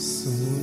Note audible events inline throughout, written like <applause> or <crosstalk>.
So.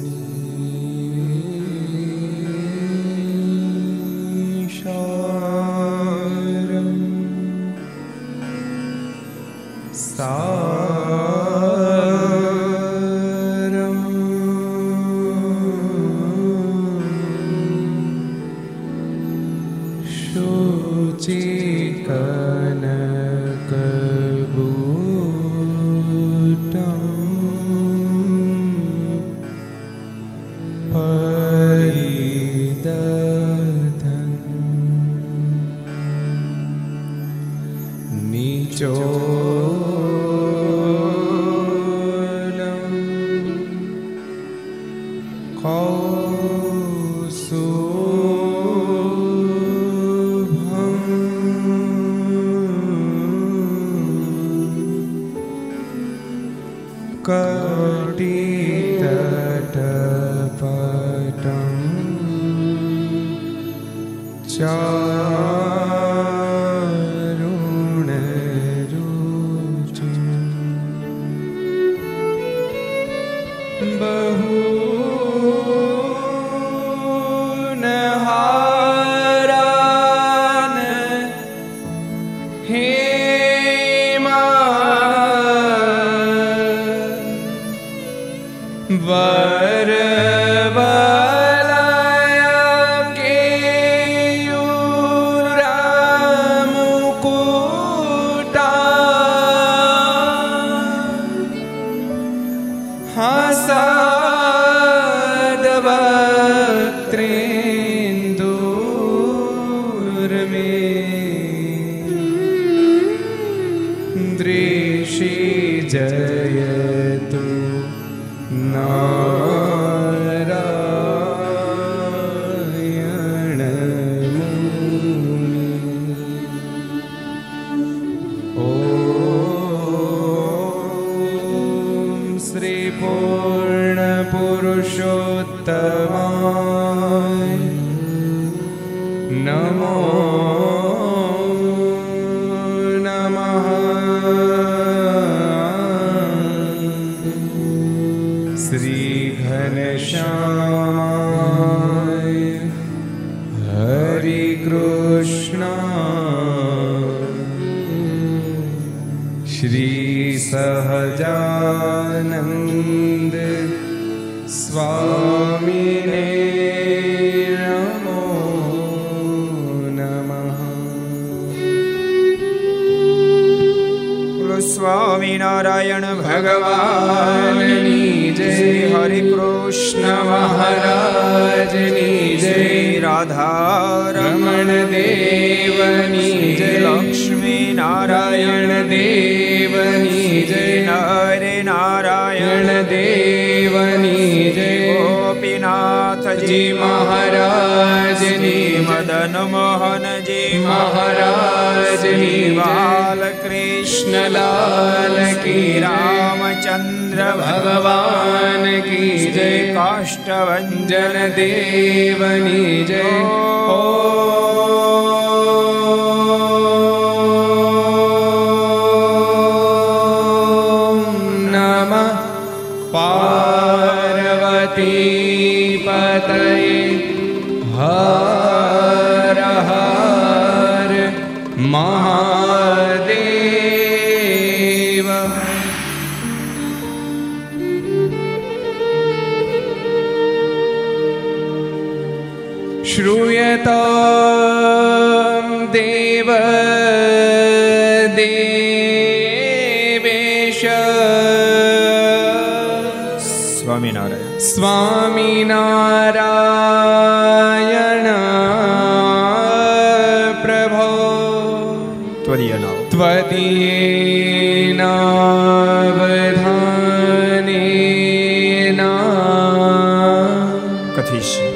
पुरुषोत्तमाय नमो कृष्णलाल की रामचन्द्र भगवान् की जय काष्ठभञ्जन देवनी जय नमः पार्वती पतये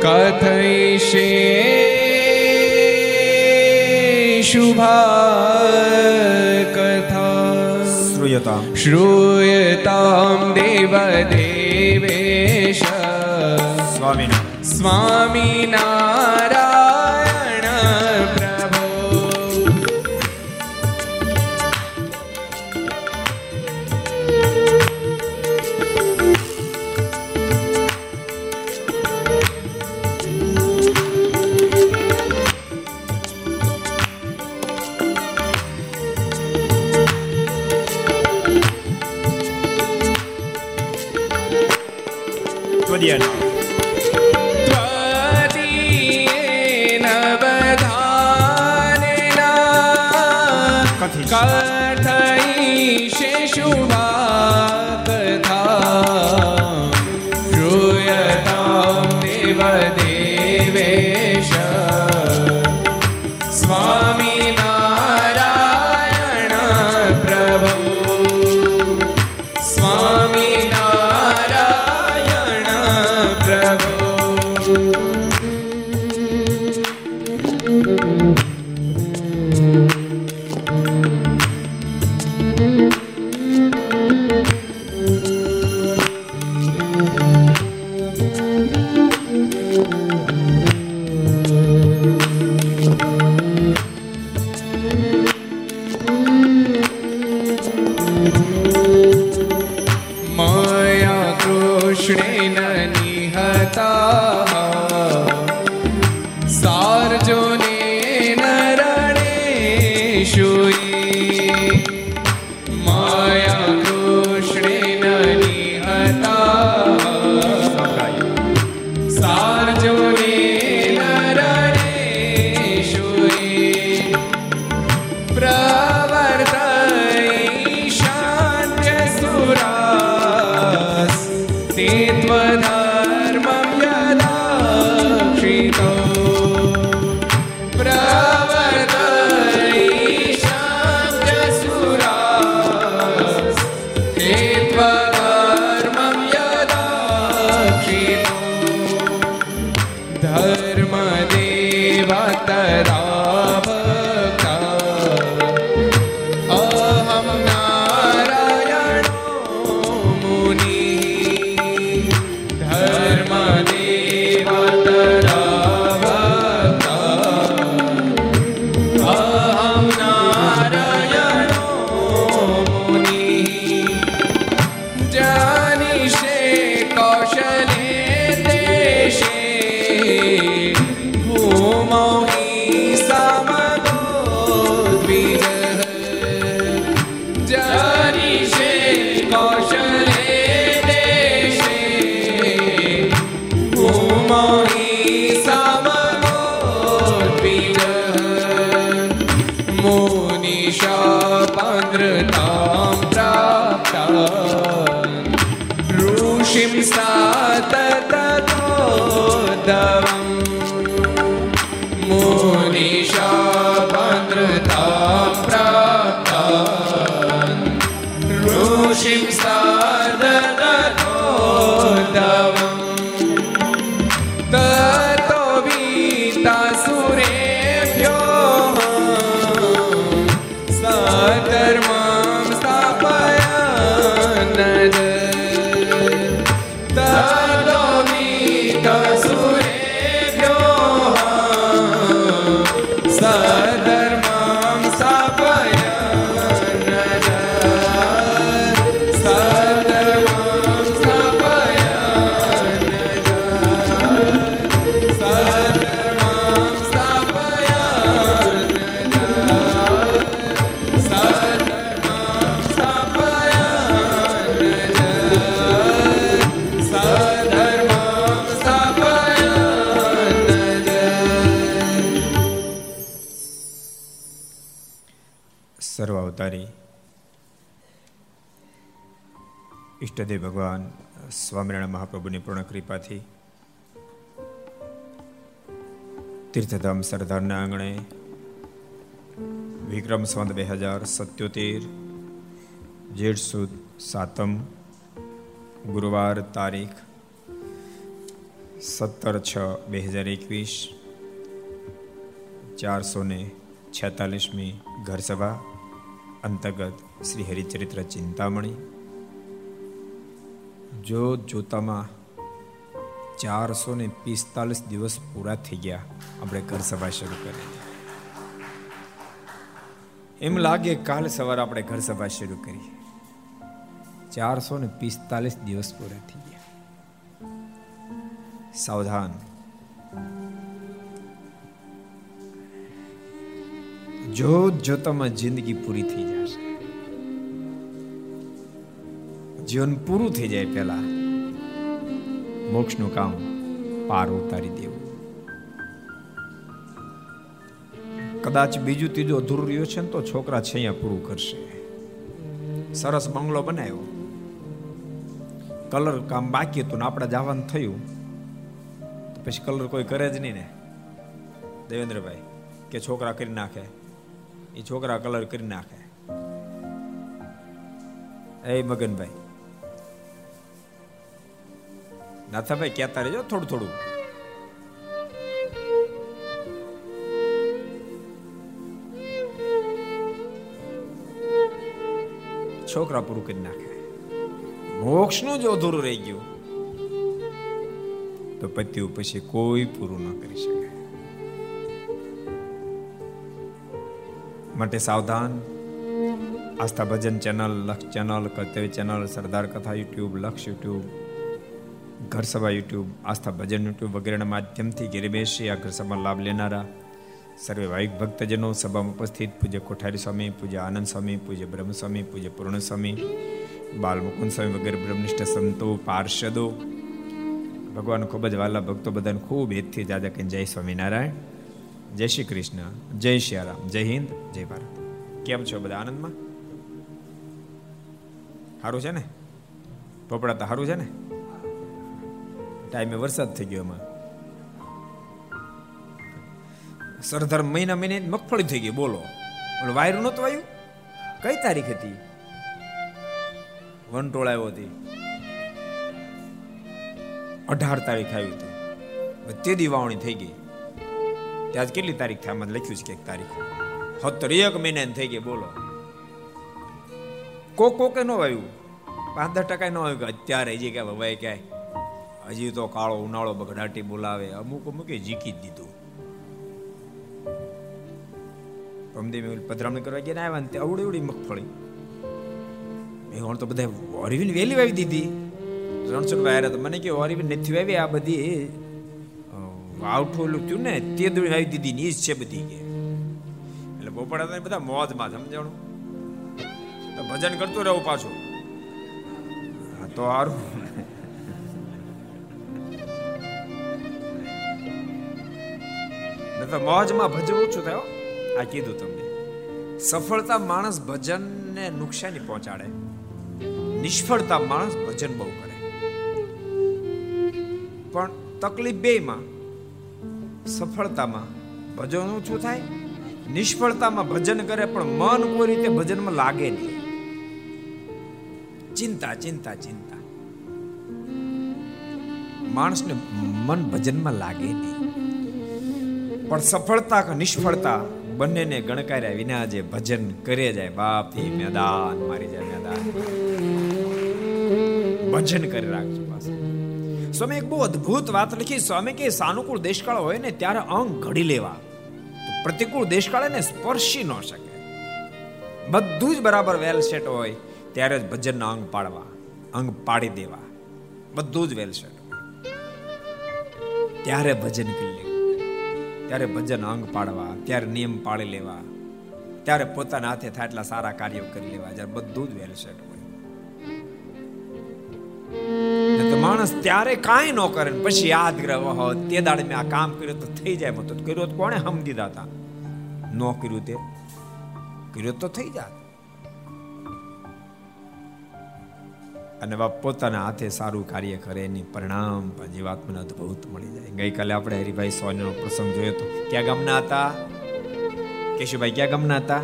कथयिष्ये शुभा कथा श्रूयता श्रूयतां देवदेवेश स्वामिना स्वामिना ઈષ્ટદેવ ભગવાન સ્વામિનારાયણ મહાપ્રભુની પૂર્ણ કૃપાથી તીર્થધામ સરદારના આંગણે વિક્રમ સંવત બે હજાર સત્યોતેર જેઠ સુદ સાતમ ગુરુવાર તારીખ સત્તર છ બે હજાર એકવીસ ચારસો ને છેતાલીસમી ઘર સભા અંતર્ગત શ્રી હરિચરિત્ર ચિંતામણી જો જોતામાં ચારસો ને પિસ્તાલીસ દિવસ પૂરા થઈ ગયા, આપણે ઘર સભા શરૂ કરી એમ લાગે કાલ સવારે આપણે ઘર સભા શરૂ કરી. ચારસો ને પિસ્તાલીસ દિવસ પૂરા થઈ ગયા. સાવધાન. જોત જોતામાં જિંદગી પૂરી થઈ જશે. જીવન પૂરું થઈ જાય પહેલા. મોક્ષનું કામ પાર ઉતારી દેવું. કદાચ બીજું ત્રીજું અધૂરું રહ્યું છે ને તો છોકરા છે અહીંયા પૂરું કરશે. સરસ બંગલો બનાવ્યો. કલર કામ બાકી હતું ને આપણે જવાનું થયું. તો પછી કલર કોઈ કરે જ નહીં ને. દેવેન્દ્રભાઈ, કે છોકરા કરી નાખે. એ છોકરા કલર કરી નાખે. એ મગનભાઈ નાથાભાઈ કહેતા રહેજો થોડું થોડું. છોકરા પૂરું કરી નાખે. મોક્ષનું જો અધૂરું રહી ગયું. તો પત્યુ પછી કોઈ પૂરું ન કરી શકે. માટે સાવધાન. Aastha Bhajan channel, Laksh channel, Kartavya channel, Sardar Katha YouTube, Laksh YouTube ઘર સભા યુટ્યુબ, આસ્થા ભજન યુટ્યુબ વગેરેના માધ્યમથી ઘેરે બેસી આ ઘર સભા લાભ લેનારા સર્વે ભાવિક ભક્તજનો સભામાં ઉપસ્થિત. પૂજ્ય કોઠારી સ્વામી, પૂજ્ય આનંદ સ્વામી, પૂજ્ય બ્રહ્મ સ્વામી પૂજ્ય પૂર્ણ સ્વામી બાલ મુકુંદ સ્વામી વગેરે બ્રહ્મનિષ્ઠ સંતો, પાર્ષદો. ભગવાન ખૂબ જ વાલા ભક્તો બધાને ખૂબ હેતથી દાદા કહીને જય સ્વામિનારાયણ, જય શ્રી કૃષ્ણ, જય શ્રી રામ, જય હિન્દ, જય ભારત. કેમ છો બધા આનંદમાં? સારું છે ને? પોપડા તો સારું છે ને? ટાઈમે વરસાદ થઈ ગયો એમાં. સરદાર મહિના મહિને મગફળી થઈ ગઈ, બોલો. વાયરું નહોતું આવ્યું? કઈ તારીખ હતી? વનટોળ આવ્યો હતી અઢાર તારીખ આવી હતી તે. દી વાવણી થઈ ગઈ. ત્યાં કેટલી તારીખ થાય આમાં લખ્યું છે કે તારીખ? સત્તર, એક મહિને થઈ ગઈ, બોલો. કોક કોકે ન આવ્યું. પાંચ દસ ટકા ન આવ્યું કે અત્યારે જે કે ભાઈ ક્યાંય. હજી તો કાળો ઉનાળો બગડાટી બોલાવે, અમુક અમુકે જીકી જ દીધું. પમદેવી પધરામણી કરવા ગયા આવ્યા ને તે અવડી અવડી મગફળી. મેં તો બધા ઓરવીને વેલી વાવી દીધી. રણછોડ ભાઈ તો મને કે ઓરવીન નથી વાવી, આ બધી વાવઠું થયું ને, તે દોડી વાવી દીધી ની છે બધી કે. એટલે બોપડા બધા મોજમાં સમજાણું? ભજન કરતું રહેવું પાછું. તો સારું તો મોજમાં ભજન ઓછું થયો. આ કીધું તમને. સફળતા માણસ ભજનને નુકસાની પહોંચાડે. નિષ્ફળતા માણસ ભજન બહુ કરે. પણ તકલીફ બેમાં સફળતામાં ભજન ઓછું થાય. નિષ્ફળતામાં ભજન કરે પણ મન કોઈ રીતે ભજનમાં લાગે નહીં. ચિંતા ચિંતા ચિંતા. માણસને મન ભજનમાં લાગે નહીં. પણ સફળતા કે નિષ્ફળતા બંનેને ગણકાર્યા વિના જે ભજન કરે જાય બાપ મેદાન, મારી જાય મેદાન. ભજન કરી રાખજો પાછું સ્વામી, એક બહુ અદ્ભુત વાત લખી. સ્વામી કે, સાનુકૂળ દેશકાળ હોય ને ત્યારે અંગ ઘડી લેવા. પ્રતિકૂળ દેશકાળ એને સ્પર્શી ન શકે. બધું જ બરાબર વેલ સેટ હોય ત્યારે જ ભજનના અંગ પાડવા, અંગ પાડી દેવા. બધું જ વેલ સેટ ત્યારે ભજન કરી ત્યારે ભજન અંગ પાડવા, ત્યારે નિયમ પાળી લેવા, ત્યારે પોતાના હાથે થાય એટલા સારા કાર્યો કરી લેવા, જ્યારે બધું જ વેલ સેટ હોય. તો માણસ ત્યારે કાંઈ ન કરે પછી યાદ કરે, ઓહો, તે દાડે મેં આ કામ કર્યું તો થઈ જાય તો કર્યું તો કોણે? હમ દીધા હતા ન કર્યું તે. કર્યું તો થઈ જાત. અને બાપ પોતાના હાથે સારું કાર્ય કરે, એની પરિણામ પણ જીવાત્માને અદભુત મળી જાય. ગઈકાલે આપણે હરિભાઈ સોનીનો પ્રસંગ જોયો હતો ક્યાં ગામના હતા? કેશુભાઈ, ક્યાં ગામના હતા?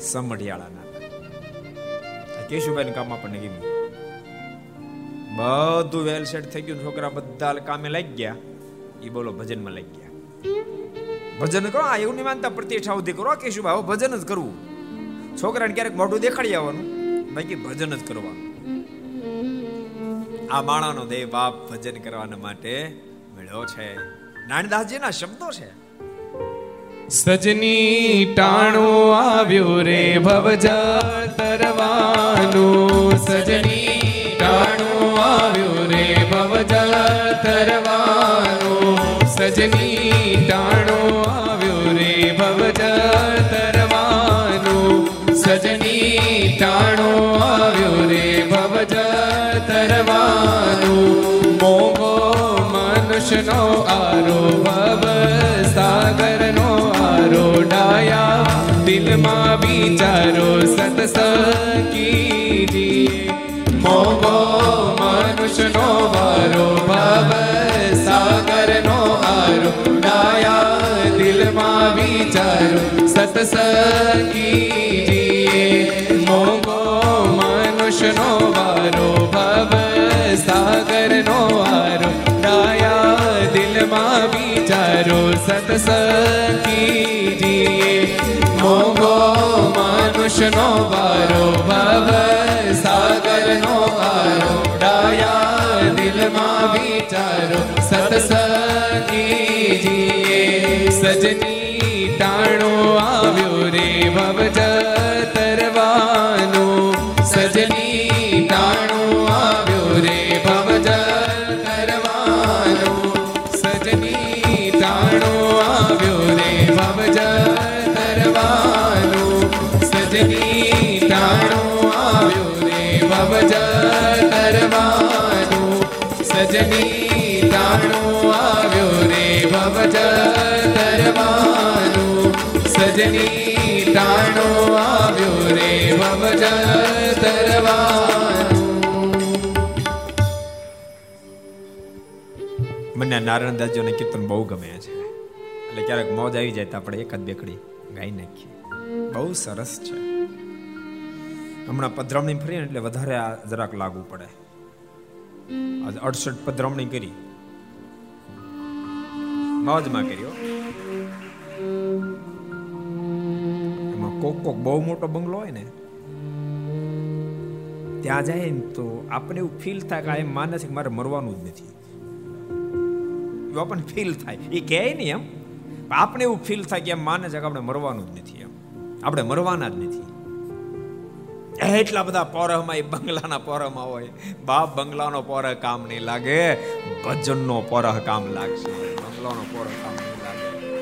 સમઢિયાળાના. હતા કેશુભાઈ કામ આપણને ગમ્યું. બધું વેલ સેટ થઈ ગયું છોકરા બધા કામે લાગી ગયા. એ બોલો, ભજનમાં લાગી ગયા. ભજન કરો? આ એવું નહીં માનતા? પ્રતિષ્ઠા સુધી કરો? કેશુભાઈ ભજન જ કરવું. છોકરાને ક્યારેક મોઢું દેખાડી આવવાનું. બાકી ભજન જ કરવાનું. આ માણાનો દેહ બાપ ભજન કરવાના માટે મળ્યો છે. નાનદાસજીના શબ્દો છે. સજની ટાણો આવ્યો રે ભવજા તરવાનું સજની ટાણો આવ્યો રે ભવજા તરવાનું સજની ટાણો આવ્યો રે ભવજા તરવાનું સજની ટાણો આવ્યો તારો ભવ સાગરનો આરો ડાયા દિલમાં વિચારો સતસંગી મોગો મનુષ્યનો વારો ભવ સાગરનો આરો ડાયા દિલમાં વિચારો સતસંગી સતસંગ કીજીએ મોગો મનુષ્યનો વારો, ભવ સાગરનો આરો ડાયા દિલમાં વિચારો સતસંગ કીજીએ સજની ટાણો આવ્યો રે ભવ તરવાનો, સજની ટાણો આવ્યો રે સજની ટાણો આવ્યો નારાયણ દાસજીને કીર્તન બહુ ગમે છે. એટલે ક્યારેક મોજ આવી જાય તો આપણે એક જ બેકડી ગાઈ નાખીએ. બહુ સરસ છે. હમણાં પધરામણી ફરી એટલે વધારે જરાક લાગુ પડે. આજે અડસઠ પધરામણી કરી. મોજમાં કર્યો એમાં કોક કોક બહુ મોટો બંગલો હોય ને, ત્યાં જાય ને તો આપણે એવું ફીલ થાય કે એમ માને છે કે મારે મરવાનું જ નથી. એવું આપણને ફીલ થાય. એ કહે નહીં એમ. આપણે એવું ફીલ થાય કે એમ માને છે કે આપણે મરવાનું જ નથી એમ. આપણે મરવાના જ નથી. એટલા બધા પોરહમાં એ બંગલાના પોરહમાં હોય. બાપ બંગલાનો પોરહ કામ નહીં લાગે, ભજનનો પોરહ કામ લાગશે. બંગલાનો પોરહ કામ નહીં લાગે.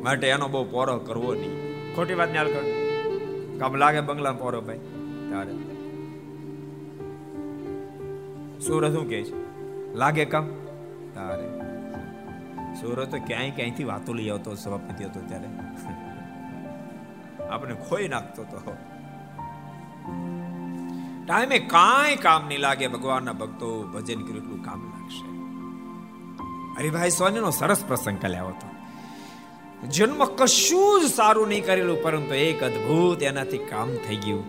માટે એનો બહુ પોરહ કરવો નહીં. ખોટી વાત ને કર. કામ લાગે બંગલા પોરહ ભાઈ. તારે. સુરત શું કહે છે? લાગે કામ? તારે. સુરત તો ક્યાંય ક્યાંયથી વાતો લઈ આવતો, સભાપતિ હતો ત્યારે. આપણે ખોઈ નાખતો તો. ટાઈમે કાંઈ કામ નહીં લાગે, ભગવાનના ભક્તો ભજન કર્યું એટલું કામ લાગશે. હરિભાઈ સોનીનો સરસ પ્રસંગ કલ્યાવો હતો. જન્મ કશું જ સારું નહીં કરેલું, પરંતુ એક અદ્ભુત એનાથી કામ થઈ ગયું.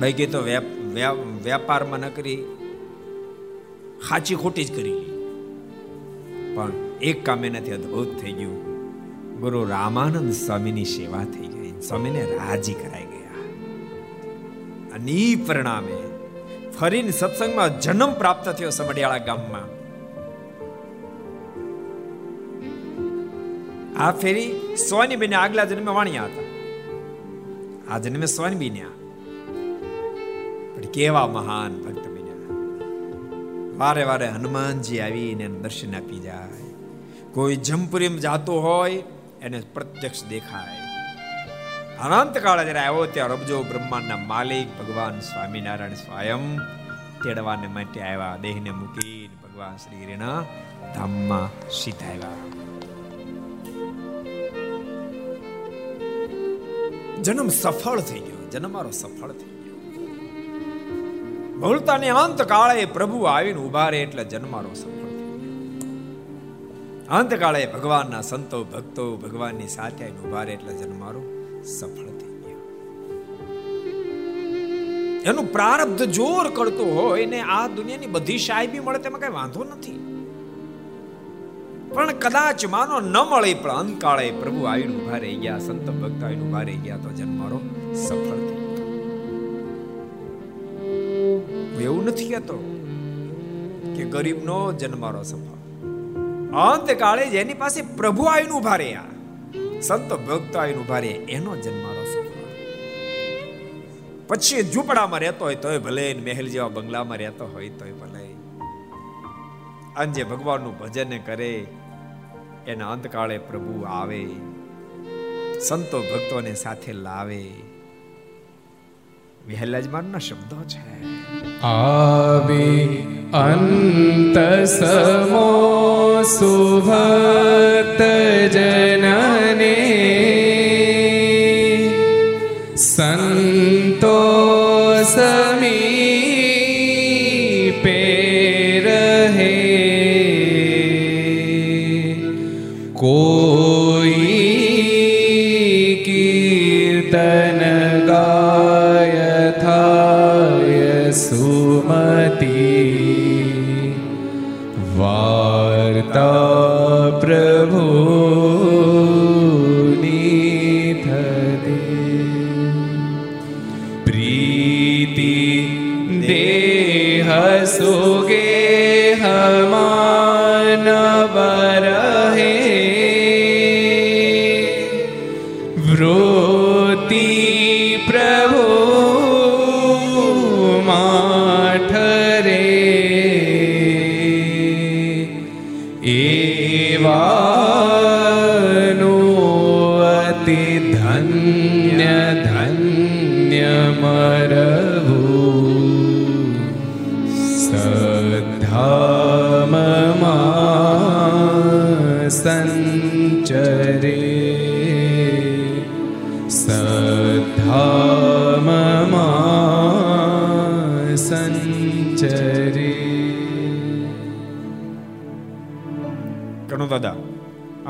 ભાઈ તો વેપારમાં ન કરી સાચી ખોટી જ કરી પણ એક કામ એનાથી અદ્ભુત થઈ ગયું. ગુરુ રામાનંદ સ્વામીની સેવા થઈ. ગઈ સ્વામીને રાજી કરાઈ ગયા અને ઈ પરિણામે ફરીને સત્સંગમાં જન્મ પ્રાપ્ત થયો સમડિયાળા ગામમાં આ ફેરી સોની બેને આગલા જન્મે વાણિયા હતા આ જન્મે સોની બેન્યા પણ કેવા મહાન ભક્ત બન્યા વારે વારે હનુમાનજી આવીને દર્શન આપી જાય કોઈ જમપુરીમ જાતો હોય એને પ્રત્યક્ષ દેખાય અનંત કાળ જયારે આવ્યો ત્યારે રબજો બ્રહ્માંડના માલિક ભગવાન સ્વામિનારાયણ સ્વયં તેડવાને માટે આવ્યા દેહને મૂકીને ભગવાન શ્રી હરિના ધામમાં સીધા આવ્યા જન્મ સફળ થઈ ગયો જન્મ મારો સફળ થઈ ગયો ભૂલતાની અંત કાળે પ્રભુ આવીને ઊભા રહે એટલે જન્મારો સફળ અંત કાળે ભગવાનના સંતો ભક્તો ભગવાનની સાથે આવીને ઊભા રહે એટલે જન્મારો સફળ થઈ ગયા એનું પ્રારબ્ધ જોર કરતું હોય ને આ દુનિયાની બધી સાહેબી મળે તેમાં કઈ વાંધો નથી. પણ કદાચ માનો ન મળે, પણ અંતકાળે પ્રભુ આવીને ઊભા રહી ગયા, સંત ભક્ત આવીને ઊભા રહી ગયા, તો જન્મારો સફળ થઈ ગયો એવું નથી કહેતો કે ગરીબનો જન્મારો સફળ. અંતકાળે જેની પાસે પ્રભુ આવીને ઊભા રહ્યા. સંત ભક્ત આવીને ઊભા એનો જન્મારો પછી ઝૂંપડામાં રહેતો હોય તોય ભલે મહેલ જેવા બંગલામાં રહેતો હોય તોય ભલે. અને જે ભગવાનનું ભજન કરે, એના અંતકાળે પ્રભુ આવે, સંતો ભક્તોને સાથે લાવે. વિહલાજમાનના શબ્દો છે. આવે અંત સમો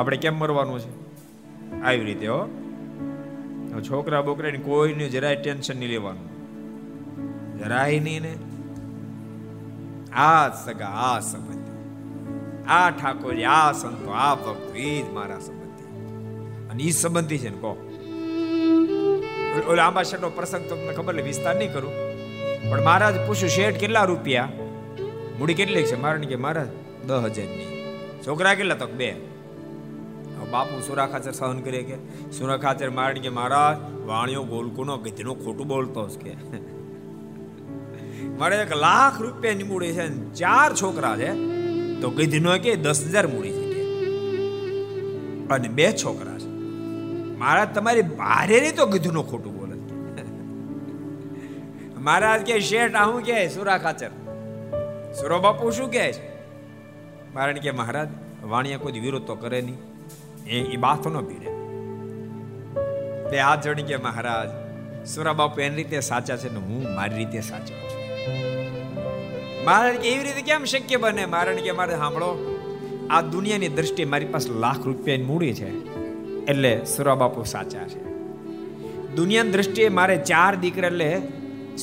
આપણે કેમ મરવાનું છે? આવી રીતે, હો. છોકરા બોકરાને કોઈને જરાય ટેન્શન નહીં લેવાનું. જરાય નહીં ને. આ સગા, આ સંબંધી. આ ઠાકોરજી, આ સંતો, આ ભક્તો, એ જ મારા સંબંધી. અને એ સંબંધી છે ને, કહો. ઓલા આંબા શેઠનો પ્રસંગ તમને ખબર લે, વિસ્તાર નહીં કરું. પણ મહારાજ પૂછ્યું, શેઠ કેટલા રૂપિયા? મૂડી કેટલી છે? મારે કે મહારાજ દસ હજારની. છોકરા કેટલા તક બે. બાપુ સુરા ખાચર સહન કરે કે? સુરા ખાચર મારણ કે, મહારાજ વાણિયો ગોલકુનો ગધનો ખોટું બોલતો કે. મારે એક લાખ રૂપિયાની મૂડી છે ચાર છોકરા છે, તો ગધનો કે દસ હજાર મૂડી છે અને બે છોકરા છે. મારા તમારી ભારે નહીં તો ગધેનો ખોટું બોલે મહારાજ કે, શેઠ, આ હું કે સુરા ખાચર. સુરો બાપુ શું કહે છે? કારણ કે, મહારાજ વાણિયા કોઈ વિરોધ તો કરે નહીં. એ એ બાથ નો પીડે બે હાથ જોડી કે મહારાજ, સુરા બાપુ એની રીતે સાચા છે ને હું મારી રીતે સાચો છું. મહારાજ કે એવી રીતે કેમ શક્ય બને? મહારાજ કે મારે સાંભળો, આ દુનિયાની દ્રષ્ટિએ મારી પાસે લાખ રૂપિયાની મૂડી છે, એટલે સુરા બાપુ સાચા છે. દુનિયાની દ્રષ્ટિએ મારે ચાર દીકરા એટલે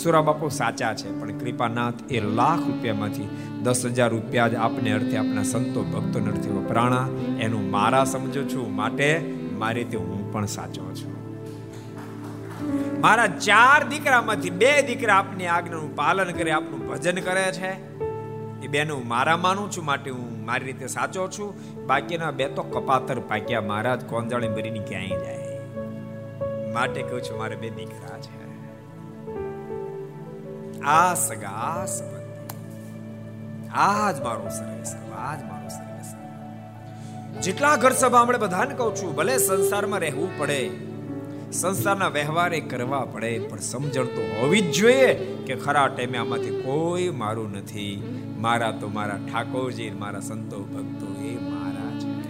સુરા બાપુ સાચા છે, પણ કૃપાનાથ એ લાખ રૂપિયામાંથી દસ હજાર રૂપિયા જ આપને અર્થે આપણા સંતો ભક્તોને અર્થે વપરાણા. એનું મારા સમજો છું, માટે મારી રીતે હું પણ સાચો છું. મારા ચાર દીકરામાંથી બે દીકરા આપની આજ્ઞાનું પાલન કરે, આપનું ભજન કરે છે. એ બેનું મારા માનું છું, માટે હું મારી રીતે સાચો છું. બાકીના બે તો કપાતર પાક્યા, મહારાજ કોંજાળી મરીને ક્યાંય જાય. માટે કહું છું, મારે બે દીકરા છે. આ સગા સંબંધી આ જ મારો સર્વેસર આ જ મારો સર્વેસર જેટલા ઘર સભા આપણે બધાને કહું છું ભલે સંસારમાં રહેવું પડે, સંસારના વ્યવહારે કરવા પડે, પણ સમજણ તો હોવી જ જોઈએ કે ખરા ટાઈમે આમાંથી કોઈ મારું નથી. મારા તો મારા ઠાકોરજી મારા સંતો ભક્તો એ મારા છે.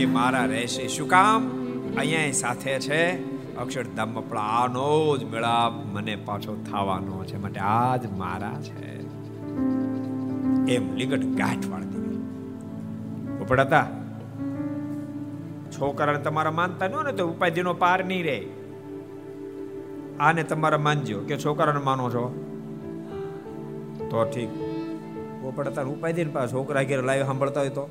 એ મારા રહેશે. શું કામ? અહીંયા સાથે છે? અક્ષરધામમાં પણ આનો જ મેળાપ મને પાછો થવાનો છે. માટે આ જ મારા છે. એમ લીગટ ગાંઠ વાળતી. ઉપડતા. છોકરાને તમારા માનતા ન ને તો ઉપાધિનો પાર નહીં રહે. આને તમારા માનજો કે છોકરાને માનો છો. તો ઠીક. પોપડતા ઉપાધિ ને પાછા છોકરા ઘેર લાવી સાંભળતા હોય તો.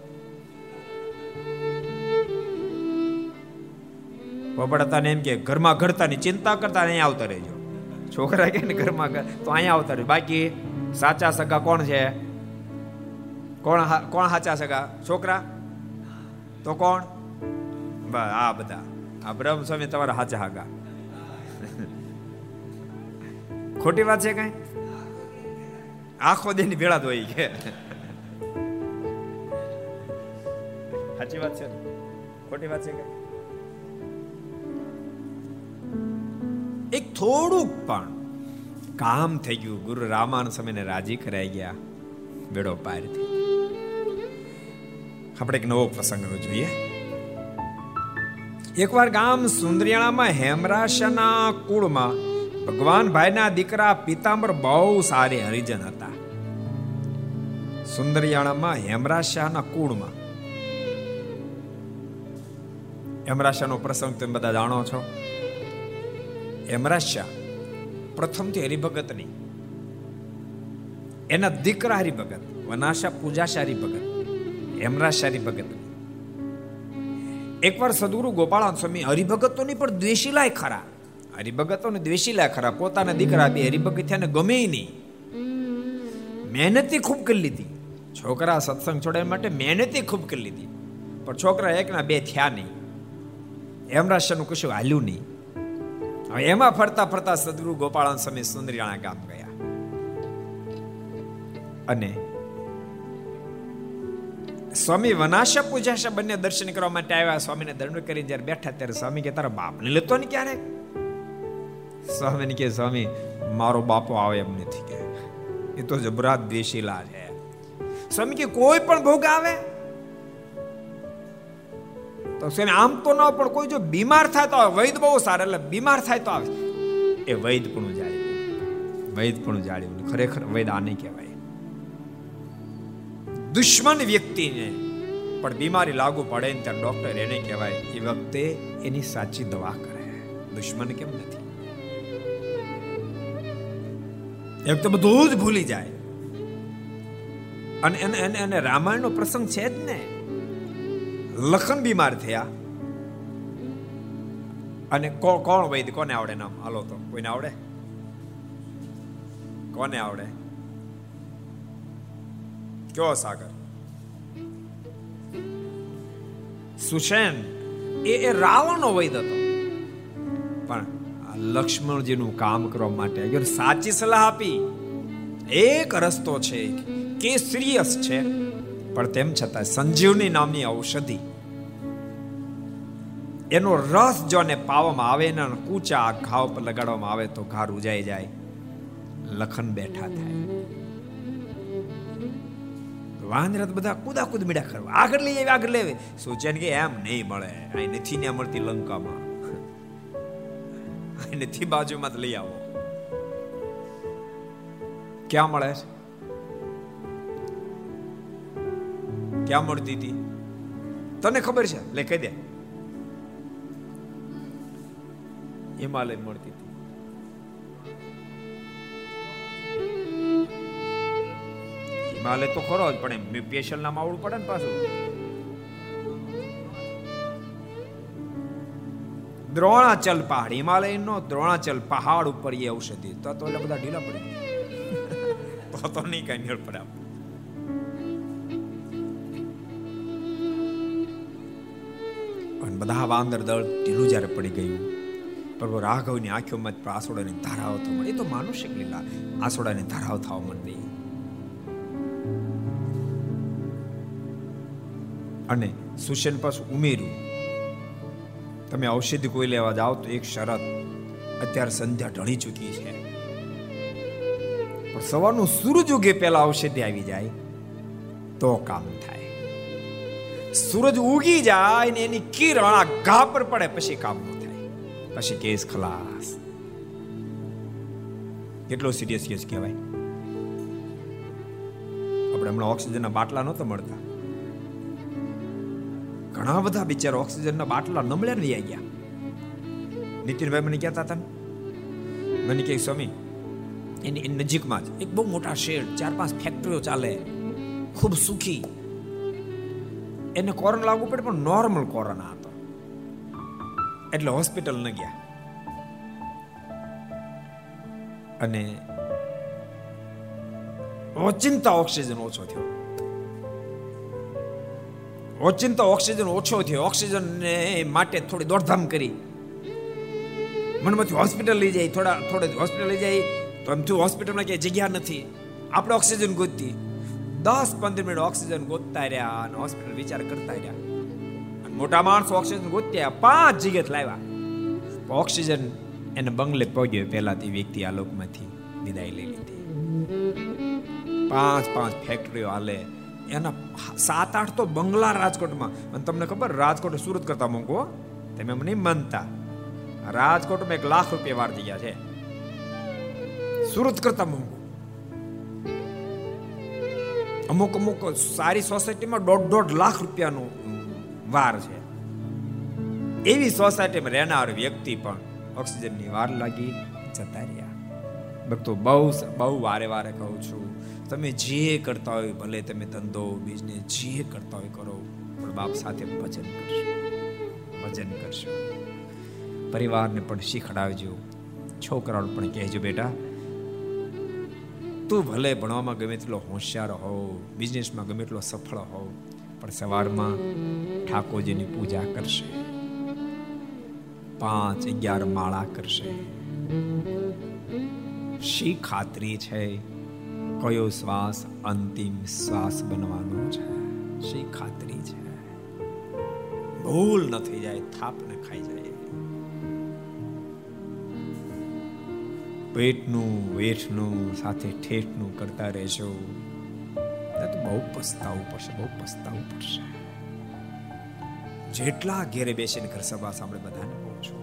પોપડતાને એમ કે ઘરમાં ઘડતાની ચિંતા કરતા અહીંયા આવતા રહેજો. છોકરા કે ને ઘરમાં તો અહીંયા આવતા રહેજો. બાકી સાચા સગા કોણ છે? કોણ કોણ સાચા સગા? છોકરા? તો કોણ? બસ, આ બધા. આ બ્રહ્મ સ્વામી તમારા સાચા હાગા. ખોટી વાત છે કઈ? આખો દેની ભેળા હોય કે. સાચી વાત છે ખોટી વાત છે કઈ? થોડુંક પણ. કામ થઈ ગયું. ગુરુ રામાન સમયને રાજી કરાઈ ગયા. બેડો પાર આપણે એક નવો પ્રસંગ જોઈએ. એકવાર ગામ સુંદરિયાણામાં હેમરાશાના કુળમાં ભગવાન ભાઈના દીકરા પિતાંબર બહુ સારી હરિજન હતા. સુંદરિયાણામાં હેમરાશાના કુળમાં. હેમરાશાનો પ્રસંગ તમે બધા જાણો છો. હેમરાજ શાહ પ્રથમથી હરિભગતની. એના દીકરા હરિભગત, વનાશા પૂજાશા હરિભગત હેમરાજ શાહ હરિભગત એકવાર સદગુરુ ગોપાળાન સ્વામી હરિભગતોની પણ દ્વેષીલાય ખરા. હરિભગતો ને દ્વેષીલાય ખરા. પોતાના દીકરા બે હરિભગત થયા ગમે નહીં. મહેનતી ખૂબ કરી લીધી. છોકરા સત્સંગ છોડવા માટે મહેનતી ખૂબ કરી લીધી. પણ છોકરા એકના બે થયા નહીં. હેમરાજનું કશું હાલ્યું નહીં. એમાં ફરતા ફરતા સદગુરુ ગોપાળાન સ્વામી સુંદરિયાણા ગામ ગયા. અને સ્વામી વનાશા પૂજાશા બંને દર્શન કરવા માટે આવ્યા. સ્વામીને દંડ કરી જ્યારે બેઠા ત્યારે સ્વામી કે, તારા બાપને લેતો ને ક્યારે? સ્વામીને કે, સ્વામી, મારો બાપો આવે એમ નથી કે. એ તો જબરાત દ્વેષીલા છે. સ્વામી કે, કોઈ પણ ભોગ આવે? તો સ્વામી આમ તો ન પણ કોઈ જો બીમાર થાય તો વૈદ બહુ સારા, એટલે બીમાર થાય તો આવે. એ વૈદ પણ જાળ્યું વૈદ પણ જાળ્યું ખરેખર વૈદ આને કહેવાય. દુશ્મન વ્યક્તિને પણ બીમારી લાગુ પડે ને ત્યારે ડોક્ટર એને કહેવાય, એ વખતે એની સાચી દવા કરે. દુશ્મન કેમ નથી? એક તો બધું જ ભૂલી જાય. અને એને એને એને રામાયણનો પ્રસંગ છે જ ને. લખન બીમાર થયા. અને કોણ વૈદ, કોને આવડે નામ હાલો તો, કોઈને આવડે? કોને આવડે? કયો સાગર. સુષેન એ એ રાવણનો વૈદ હતો. પણ લક્ષ્મણજીનું કામ કરવા માટે સાચી સલાહ આપી, એક રસ્તો છે કે સિરિયસ છે. પણ તેમ છતાં સંજીવની નામની ઔષધિ. એનો રસ જો ને પાવામાં આવે ને કૂચા ઘાવ પર લગાડવામાં આવે તો ઘા રૂજાઈ જાય. લખન બેઠા થાય. વાંદરા બધા કુદા કુદ મીડા કરવા. આગળ લઈ આવે, આગળ લેવે સૂચન કે એમ નહીં મળે. અહીં નથી ને મળતી લંકામાં. નથી બાજુમાં લઈ આવો. ક્યાં મળે છે? ક્યાં મળતી હતી? તને ખબર છે? લે, કહી દે. હિમાલય મળતી હતી. હિમાલય તો ખરો જ, પણ એમ સ્પેશિયલ નામ આવડું પડે ને પાછું. દ્રોણાચલ પહાડ. હિમાલય નો દ્રોણાચલ પહાડ ઉપર એ ઔષધિ. તો તો એટલે બધા ઢીલા પડે <laughs> તો તો નહીં કઈ મેળ પડે બધા વાંદર દળ ઢીલું જ્યારે પડી ગયું. પ્રભુ રાઘવની આંખોમાં આસોડાની ધારાઓ થવા મળી એ તો માનુષિક લીલા. આસોડાની ધારાઓ થવા માંડી. અને સુશેન પાછું ઉમેર્યું. તમે ઔષધિ કોઈ લેવા જાઓ તો એક શરત. અત્યારે સંધ્યા ઢળી ચૂકી છે. પણ સવારનું સૂરજ ઉગે પહેલા ઔષધિ આવી જાય. તો કામ થાય. સૂરજ ઉગી જાય ને એની કિરણ આ ઘા પર પડે, પછી ન થાય. પછી કેસ ખલાસ. કેટલો સિરિયસ કેસ કહેવાય? આપણે હમણાં ઓક્સિજનના બાટલા નહોતા મળતા. ઘણા બધા બિચારા ઓક્સિજનના બાટલા નમળ્યા લઈ ગયા નીતિનભાઈ મને કહેતા હતા મને કહે, સ્વામી, એની નજીકમાં જ એક બહુ મોટા શેડ, ચાર પાંચ ફેક્ટરીઓ ચાલે. ખૂબ સુખી. એને કોરોના લાગુ પડે પણ નોર્મલ કોરોના હતો. એટલે હોસ્પિટલ ન ગયા. અને ઓચિંતા ઓક્સિજન ઓછો થયો. ઓચિંતા ઓક્સિજન ઓછો થયો. ઓક્સિજન માટે થોડી દોડધામ કરી. મનમાંથી હોસ્પિટલ લઈ જાય, થોડા થોડે હોસ્પિટલ લઈ જાય, તો એમ થયું હોસ્પિટલમાં ક્યાંય જગ્યા નથી. આપણે ઓક્સિજન ગોતતી દસ પંદર મિનિટ ઓક્સિજન ગોતતા રહ્યા અને હોસ્પિટલ વિચાર કરતા રહ્યા. મોટા માણસો ઓક્સિજન ગોત્યા, પાંચ જગ્યાએ લાવ્યા. ઓક્સિજન એને બંગલે પહોંચ્યો પહેલા તે વ્યક્તિ આ લોકમાંથી વિદાય લઈ લીધી. પાંચ પાંચ ફેક્ટરીઓ હાલે. એના સાત આઠ તો બંગલા રાજકોટમાં. અને તમને ખબર, રાજકોટ સુરત કરતા મૂકો તમે એમ નહીં માનતા. રાજકોટમાં એક લાખ રૂપિયા વાર થઈ ગયા છે. સુરત કરતા મોંઘું. અમુક અમુક સારી સોસાયટીમાં દોઢ દોઢ લાખ રૂપિયાનું વાર છે. એવી સોસાયટીમાં રહેનાર વ્યક્તિ પણ ઓક્સિજનની વાર લાગી જતા રહ્યા. ભક્તો, બહુ બહુ વારે વારે કહું છું, તમે જે કરતા હોય ભલે તમે ધંધો બિઝનેસ જે કરતા હોય કરો, પણ બાપ સાથે ભજન કરશો. ભજન કરશો. પરિવારને પણ શીખડાવજો. છોકરાઓને પણ કહેજો, બેટા તું ભલે ભણવામાં ગમે તેટલો હોશિયાર હોવ બિઝનેસમાં ગમે એટલો સફળ હોવ પણ સવારમાં ઠાકોરજીની પૂજા કરશે. પાંચ, અગિયાર માળા કરશે. શી ખાતરી છે? કયો શ્વાસ અંતિમ શ્વાસ બનવાનો છે? શી ખાતરી છે? ભૂલ ન થઈ જાય, થાપ ન ખાઈ જાય. પેટનું વેઠનું સાથે ઠેઠનું કરતા રહેશો તો બહુ પસ્તાવું પડશે, બહુ પસ્તાવું પડશે. જેટલા ઘેરે બેસીને ઘર સભા સાંભળે બધાને કહું છું.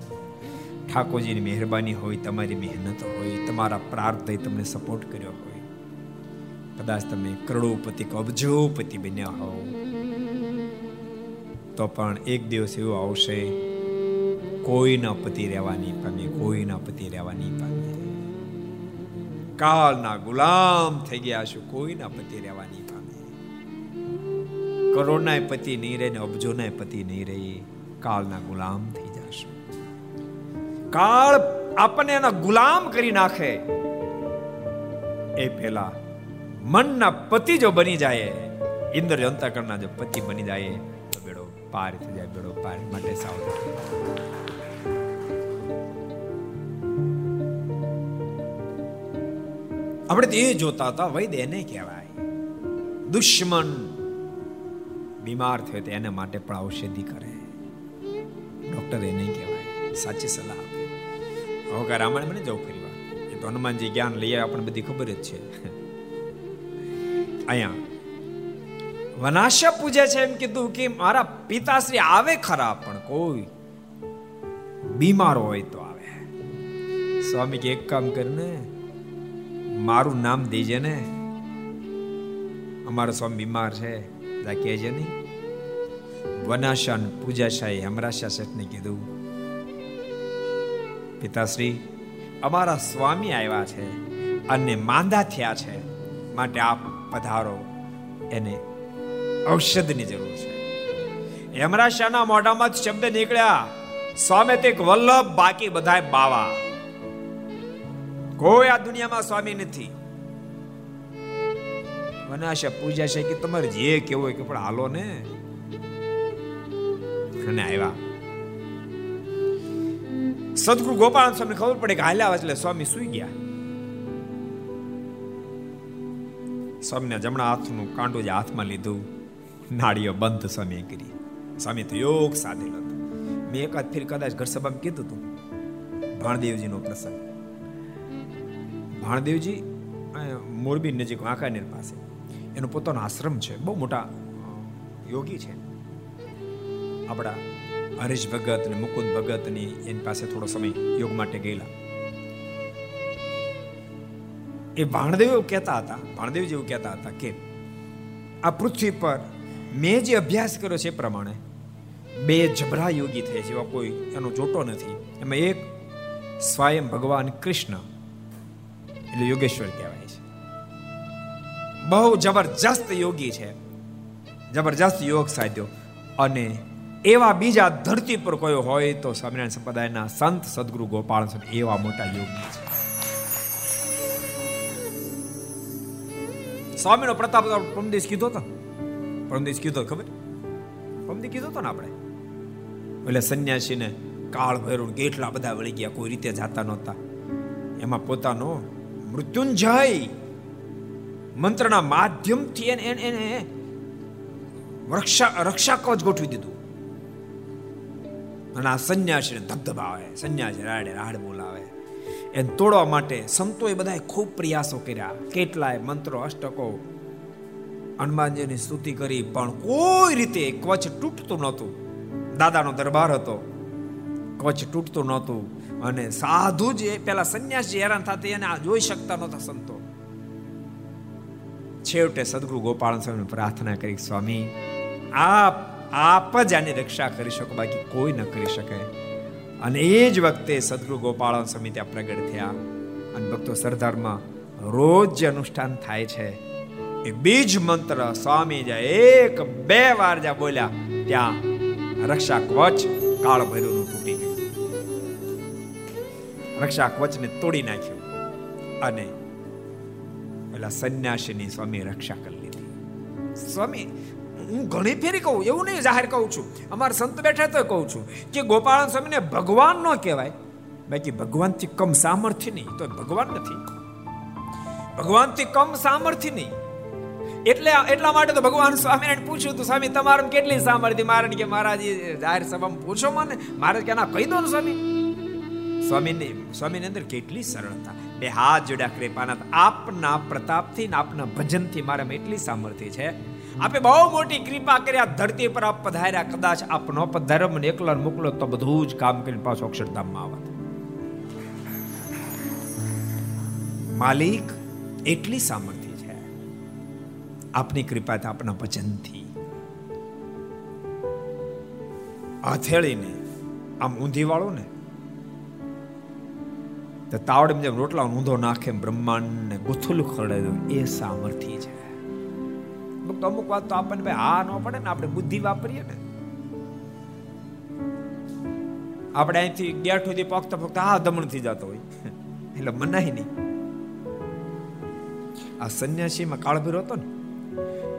ઠાકોરજીની મહેરબાની હોય, તમારી મહેનત હોય, તમારા પ્રાર્થય તમને સપોર્ટ કર્યો હોય. કદાચ તમે કરોડોપતિ કે અબજોપતિ બન્યા હોવ. તો પણ એક દિવસ એવો આવશે, કોઈના પતિ રહેવા નહીં પામે, કોઈના પતિ રહેવા નહીં પામે. કાળના ગુલામ થઈ ગયા છો, કોઈના પતિ રહેવા નહીં પામે. કરોડના પતિ નહીં રહે ને અબજોના પતિ નહીં રહે, કાળના ગુલામ થઈ જશો. કાળ આપણને એના ગુલામ કરી નાખે. એ પેલા મનના પતિ જો બની જાય, ઇન્દ્ર અંતકરના જો પતિ બની જાય, તો બેડો પાર થઈ જાય, બેડો પાર માટે સાવધાન આપણે તો એ જોતા હતા, વૈદ એને કહેવાય. દુશ્મન બીમાર થયો તો એના માટે પણ ઔષધિ કરે. ડોક્ટર એને કહેવાય, સાચી સલાહ આપે. હવે રામાયણ મને જવું ફરી વાર. એ તો હનુમાનજી જ્ઞાન લઈ આપણને બધી ખબર જ છે. અહીંયા, વનાશ્ય પૂજે છે એમ કીધું કે મારા પિતાશ્રી આવે ખરા, પણ કોઈ બીમાર હોય તો આવે. સ્વામી કે, એક કામ કરીને મારું નામ દેજે ને. અમારો સ્વામી બીમાર છે દા કહેજે નહીં. વનાશન પૂજાશાહી હમરાશા શેઠને કીધું, પિતાશ્રી, અમારા સ્વામી આવ્યા છે અને માંદા થયા છે, માટે આપ પધારો. એને ઔષધની જરૂર છે. હેમરાશાના મોઢામાં શબ્દ નીકળ્યા. સ્વામી તે વલ્લભ, બાકી બધાય બાવા. કોઈ આ દુનિયામાં સ્વામી નથી. વનાશે પૂજા છે કે તમારે જે કેવું હોય કે પણ હાલો ને. અને આવ્યા સદગુરુ ગોપાલ સ્વામી ખબર પડે કે હાલ્યા એટલે સ્વામી સુઈ ગયા. સ્વામીના જમણા હાથનું કાંડું જે હાથમાં લીધું. નાળીઓ બંધ સ્વામીએ કરી. સ્વામી તો યોગ સાધેલો મેં એકાદ ફેર કદાચ ઘર સભામાં કીધું હતું ભાણદેવજીનો પ્રસંગ. ભાણદેવજી મોરબી નજીક વાંકાનેર પાસે. એનો પોતાનો આશ્રમ છે. બહુ મોટા યોગી છે. આપણા હરીશ ભગત અને મુકુંદ ભગતની એની પાસે થોડો સમય યોગ માટે ગયેલા. એ ભાણદેવ એવું કહેતા હતા, ભાણદેવજી એવું કહેતા હતા કે, આ પૃથ્વી પર મેં જે અભ્યાસ કર્યો છે એ પ્રમાણે બે જબરા યોગી થયા એવા કોઈ એનો જોટો નથી. એમાં એક સ્વયં ભગવાન કૃષ્ણ એટલે યોગેશ્વર કહેવાય છે. બહુ જબરજસ્ત યોગી છે. જબરજસ્ત યોગ સાધ્યો. અને એવા બીજા ધરતી પર કોઈ હોય તો સ્વામિનારાયણ સંપ્રદાયના સંત સદગુરુ ગોપાલ એવા મોટા યોગી છે. સ્વામીનો પ્રતાપ પ્રમદેશ કીધો હતો પ્રમદેશ કીધો ખબર? પરમદેશ કીધો હતો ને આપણે? એટલે સંન્યાસીને કાળ ભૈરું કેટલા બધા વળી ગયા, કોઈ રીતે જાતા નહોતા. એમાં પોતાનો મૃત્યુંજય. મંત્રના માધ્યમથી એને એને રક્ષા રક્ષા કવચ ગોઠવી દીધું. અને આ સંન્યાસીને ધબધબાવે સંન્યાસી રાડે રાડ બોલાવે. એને તોડવા માટે સંતોએ બધાએ ખૂબ પ્રયાસો કર્યા. કેટલાય મંત્રો, અષ્ટકો, હનુમાનજીની સ્તુતિ કરી, પણ કોઈ રીતે કવચ તૂટતું નહોતું. દાદાનો દરબાર હતો. કવચ તૂટતું નહોતું. અને સાધુ જે, પેલા સંન્યાસી હેરાન થતા એને જોઈ શકતા નહોતા સંતો. છેવટે સદગુરુ ગોપાલ સ્વામી પ્રાર્થના કરી, સ્વામી, આપ આપ જ આની રક્ષા કરી શકો, બાકી કોઈ ન કરી શકે. અને એ જ વખતે સદગુરુ ગોપાલ સ્વામી ત્યાં પ્રગટ થયા. અને ભક્તો સરદારમાં રોજ અનુષ્ઠાન થાય છે, એ બીજ મંત્ર સ્વામી જ્યાં એક બે વાર જ્યાં બોલ્યા, ત્યાં રક્ષા કવચ કાળ ગયું રક્ષા કવચને તોડી નાખ્યું અને પેલા સંન્યાસીની સ્વામી રક્ષા કરી લીધી. સ્વામી, હું ઘણી ફેરી કહું, એવું નહીં જાહેર કહું છું. અમારા સંત બેઠા તો કહું છું કે ગોપાલ સ્વામીને ભગવાન ન કહેવાય. બાકી ભગવાનથી કમ સામર્થ્ય નહીં તો ભગવાન નથી. ભગવાનથી કમ સામર્થ્ય નહીં. એટલે એટલા માટે તો ભગવાન સ્વામિનારાયણ પૂછ્યું તો સ્વામી તમારે કેટલી સામર્થ્ય? મહારાજ કે મહારાજ જાહેર સભામાં પૂછો મને. મહારાજ કે ના કહી દો ને સ્વામી. સ્વામીને, સ્વામીની અંદર કેટલી સરળતા. બે હાથ જોડ્યા કૃપાનાથ, આપના પ્રતાપથી ને આપના ભજનથી મારામાં એટલી સામર્થ્ય છે. આપે બહુ મોટી કૃપા કર્યા ધરતી પર આપ પધાર્યા. કદાચ આપ નો પધાર્યો મને એકલા મોકલો તો બધું જ કામ કરીને પાછો અક્ષરધામમાં આવત. માલિક, એટલી સામર્થ્ય છે. આપની કૃપાથી આપના ભજનથી. હથેળીને, આમ ઊંધી વાળો ને તો તાવડે જેમ રોટલા ઊંધો નાખે બ્રહ્માંડને ગુથુલું ખરડે એ સામર્થ્ય છે. તો અમુક વાત તો આપણને ભાઈ હા ન પડે ને, આપણે બુદ્ધિ વાપરીએ ને. આપણે અહીંથી ગેઠ સુધી પગતા પગતા હા દમણ થઈ જતો હોય. એટલે મનાય નહીં. આ સંન્યાસીમાં કાળ ભૈરો હતો ને,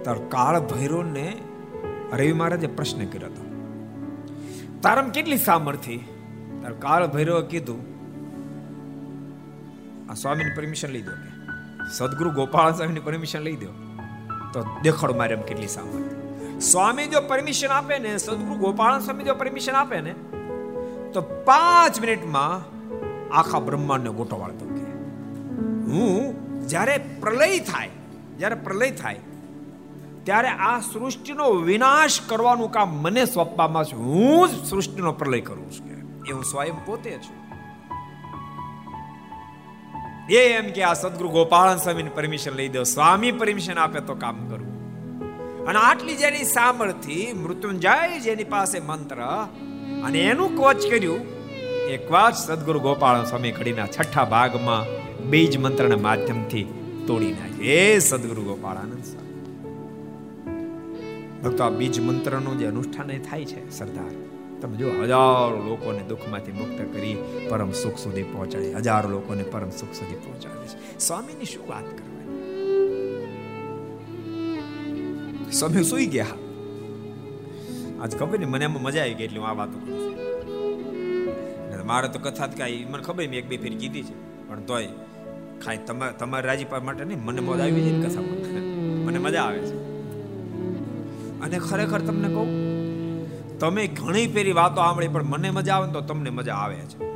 તાર કાળ ભૈરો ને રવિ મહારાજે પ્રશ્ન કર્યો હતો. તારમ કેટલી સામર્થ્ય? તાર કાળ ભૈરવ કીધું આ સ્વામીની પરમિશન લઈ દો કે. સદગુરુ ગોપાલ સ્વામીની પરમિશન લઈ દો. તો દેખાડો મારે એમ કેટલી સામર્થ્ય સ્વામી જો પરમિશન આપે ને, સદગુરુ ગોપાલ સ્વામી જો પરમિશન આપે ને, તો પાંચ મિનિટમાં આખા બ્રહ્માંડને ગોટો વાળતો કે. હું જ્યારે પ્રલય થાય, જ્યારે પ્રલય થાય, ત્યારે આ સૃષ્ટિનો વિનાશ કરવાનું કામ મને સોંપવામાં છે હું જ સૃષ્ટિનો પ્રલય કરું છું એ હું સ્વયં પોતે છું. એ એમ કે આ સદગુરુ ગોપાલ સ્વામીની પરમિશન લઈ દો. સ્વામી પરમિશન આપે તો કામ કરવું અને આટલી જેની સામર્થ્ય મૃત્યુંજય જેની પાસે મંત્ર અને એનું કોચ કર્યું એ કવાચ સદગુરુ ગોપાલ સ્વામી કડીના છઠ્ઠા ભાગમાં બીજ મંત્રના માધ્યમથી તોડી નાખે. એ સદગુરુ ગોપાળાનંદ સ્વામી ભક્તો, આ બીજ મંત્રનું જે અનુષ્ઠાન થાય છે, સરદાર. તમે જો હજારો લોકોને દુઃખમાંથી મુક્ત કરી પરમ સુખ સુધી પહોંચાડે, હજારો લોકોને પરમ સુખ સુધી પહોંચાડે છે. સ્વામીની શું વાત કરવાની? સ્વામી સુઈ ગયા. આજ ખબર નહીં, મને એમાં મજા આવી ગઈ એટલે હું આ વાતો કરું મારે તો કથા કાંઈ, મને ખબર મેં એક બે ફેર કીધી છે, પણ તોય ખાઈ તમારે તમારે રાજી પાવા માટે નહીં, મને મજા આવી છે કથા મને મજા આવે છે. અને ખરેખર તમને કહું તમે ઘણી પેરી વાતો સાંભળી, પણ મને મજા આવે ને તો તમને મજા આવે છે.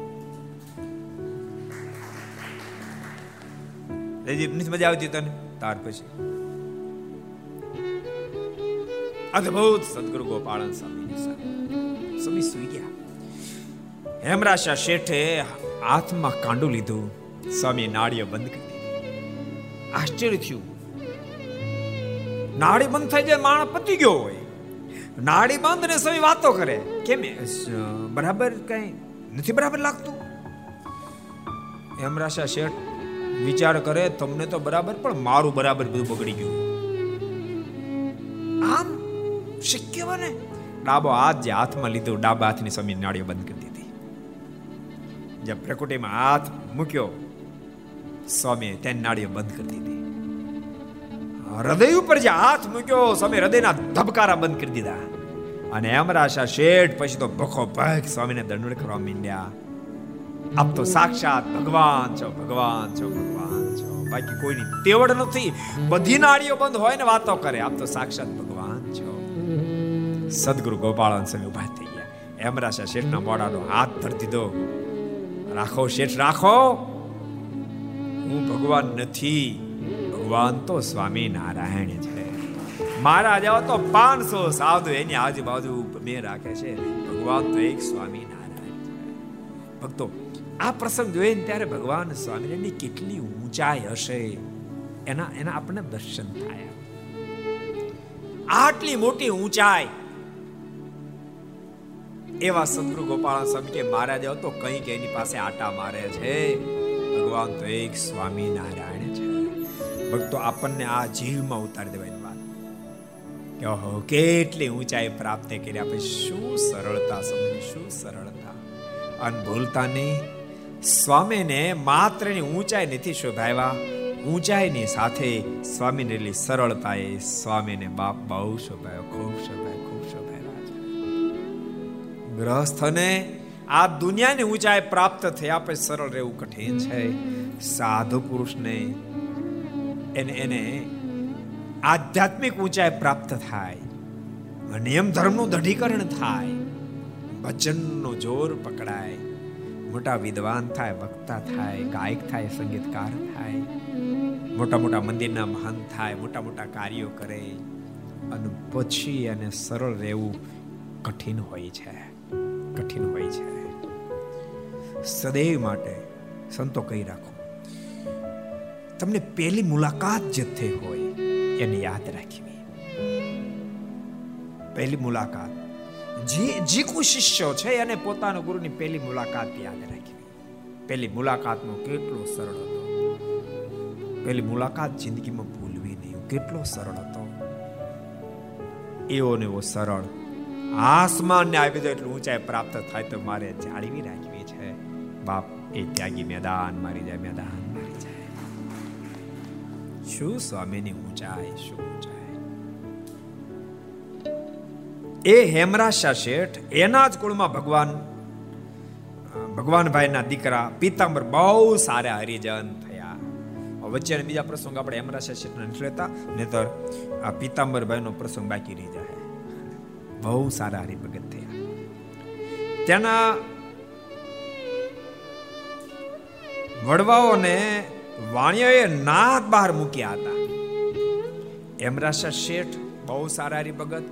નથી મજા આવતી તને? તાર પછી. અદભુત સદગુરુ ગોપાળન સ્વામી સ્વામી સુઈ ગયા. હેમરાશા શેઠે હાથમાં કાંડું લીધું. સ્વામી નાળીઓ બંધ કરી દીધી. આશ્ચર્ય થયું. નાળી બંધ થઈ જાય, માણસ પતી ગયો હોય. નાડી બંધ ને સવી વાતો કરે. કેમ બરાબર કઈ નથી બરાબર લાગતું? હેમરાશા શેઠ વિચાર કરે, તમને તો બરાબર, પણ મારું બરાબર બધું બગડી ગયું. આમ શક્ય બને? ડાબો હાથ જે હાથમાં લીધો, ડાબા હાથની સમી નાડીઓ બંધ કરી દીધી. જે પ્રકૃતિમાં હાથ મૂક્યો સ્વામી તેની નાડીઓ બંધ કરી દીધી. હૃદય ઉપર જે હાથ મૂક્યો, સ્વામી હૃદયના ધબકારા બંધ કરી દીધા. અને અમરાશા શેઠ, પછી તો ભખો ભખ સ્વામીને દંડ કરવા માંડ્યા. આપ તો સાક્ષાત ભગવાન છો ભગવાન છો ભગવાન છો. બાકી કોઈની તેવડ નથી. બધી નાળીઓ બંધ હોય ને વાતો કરે. આપ તો સાક્ષાત ભગવાન છો. સદગુરુ ગોપાળન સ્વામી ઊભા થઈ ગયા. એમરાશા શેઠના મોડાનો હાથ ધરી દીધો. રાખો શેઠ, રાખો. હું ભગવાન નથી. ભગવાન તો સ્વામી નારાયણ છે. મારા આવો તો પાંચસો સાધુ એની આજુબાજુ મેં રાખે છે. ભગવાન તો એક સ્વામી નારાયણ છે. ભક્તો, આ પ્રસંગ જોઈને ત્યારે ભગવાન સ્વામિનારાયણની કેટલી ઊંચાઈ હશે? એના એના આપણને દર્શન થાય. આટલી મોટી ઊંચાઈ. એવા સદગુરુ ગોપાલ સ્વામી કે મહારાજ તો કંઈક એની પાસે આટા મારે છે. ભગવાન તો એક સ્વામી નારાયણ છે ભક્તો આપણને આ જીવમાં ઉતારી દેવાની વાત. કે ઓહો, કેટલી ઊંચાઈ પ્રાપ્ત કરી આપણે. શું સરળતા સમજી શું સરળતા. અને ભૂલતા નહીં. સ્વામીને માત્રની ઊંચાઈ નથી શોભાવ્યા ઊંચાઈની સાથે સ્વામીને રહેલી સરળતાએ સ્વામીને બાપ બહુ શોભાયો, ખૂબ શોભાય, ખૂબ શોભાવ્યા છે ગ્રહસ્થને આ દુનિયાની ઊંચાઈ પ્રાપ્ત થયા પછી સરળ રહેવું કઠિન છે. સાધુ પુરુષને એને એને આધ્યાત્મિક ઊંચાઈ પ્રાપ્ત થાય નિયમ ધર્મનું દઢીકરણ થાય. ભજનનો જોર પકડાય, મોટા વિદ્વાન થાય, વક્તા થાય, ગાયક થાય, સંગીતકાર થાય, મોટા મોટા મંદિરના મહાન થાય, મોટા મોટા કાર્યો કરે અને પછી એને સરળ રહેવું કઠિન હોય છે, કઠિન હોય છે. સદૈવ માટે સંતો કહી રાખો. તમને પહેલી મુલાકાત જે થઈ હોય, એને યાદ રાખવી પહેલી મુલાકાત. જે જે કોઈ શિષ્ય છે, એને પોતાના ગુરુની પહેલી મુલાકાત યાદ રાખવી પહેલી મુલાકાતનો કેટલો સરળ હતો. પહેલી મુલાકાત જિંદગીમાં ભૂલવી નહીં. કેટલો સરળ હતો. એવો ને એવો સરળ. આસમાન ને આવી એટલું ઊંચાઈ પ્રાપ્ત થાય તો મારે જાળવી રાખવી છે. બાપ, એ ત્યાગી મેદાન, મારી જાય મેદાન. જાય શું સ્વામીની ઊંચાઈ, શું ઊંચાઈ? એ હેમરાશા શેઠ? એના જ કુળમાં ભગવાન ભગવાનભાઈના દીકરા પિતાંબર બહુ સારા હરિજન થયા. વચ્ચે બીજા પ્રસંગ આપણે હેમરાશા શેઠ નથી લેતા, નહીતર આ પિતાંબરભાઈનો પ્રસંગ બાકી રહી જાય. બહુ સારા હરિભગત થયા. તેના વડવાઓને વાણિયાએ નાક બહાર મૂક્યા હતા. એમરાશા શેઠ બહુ સારા હરિભગત,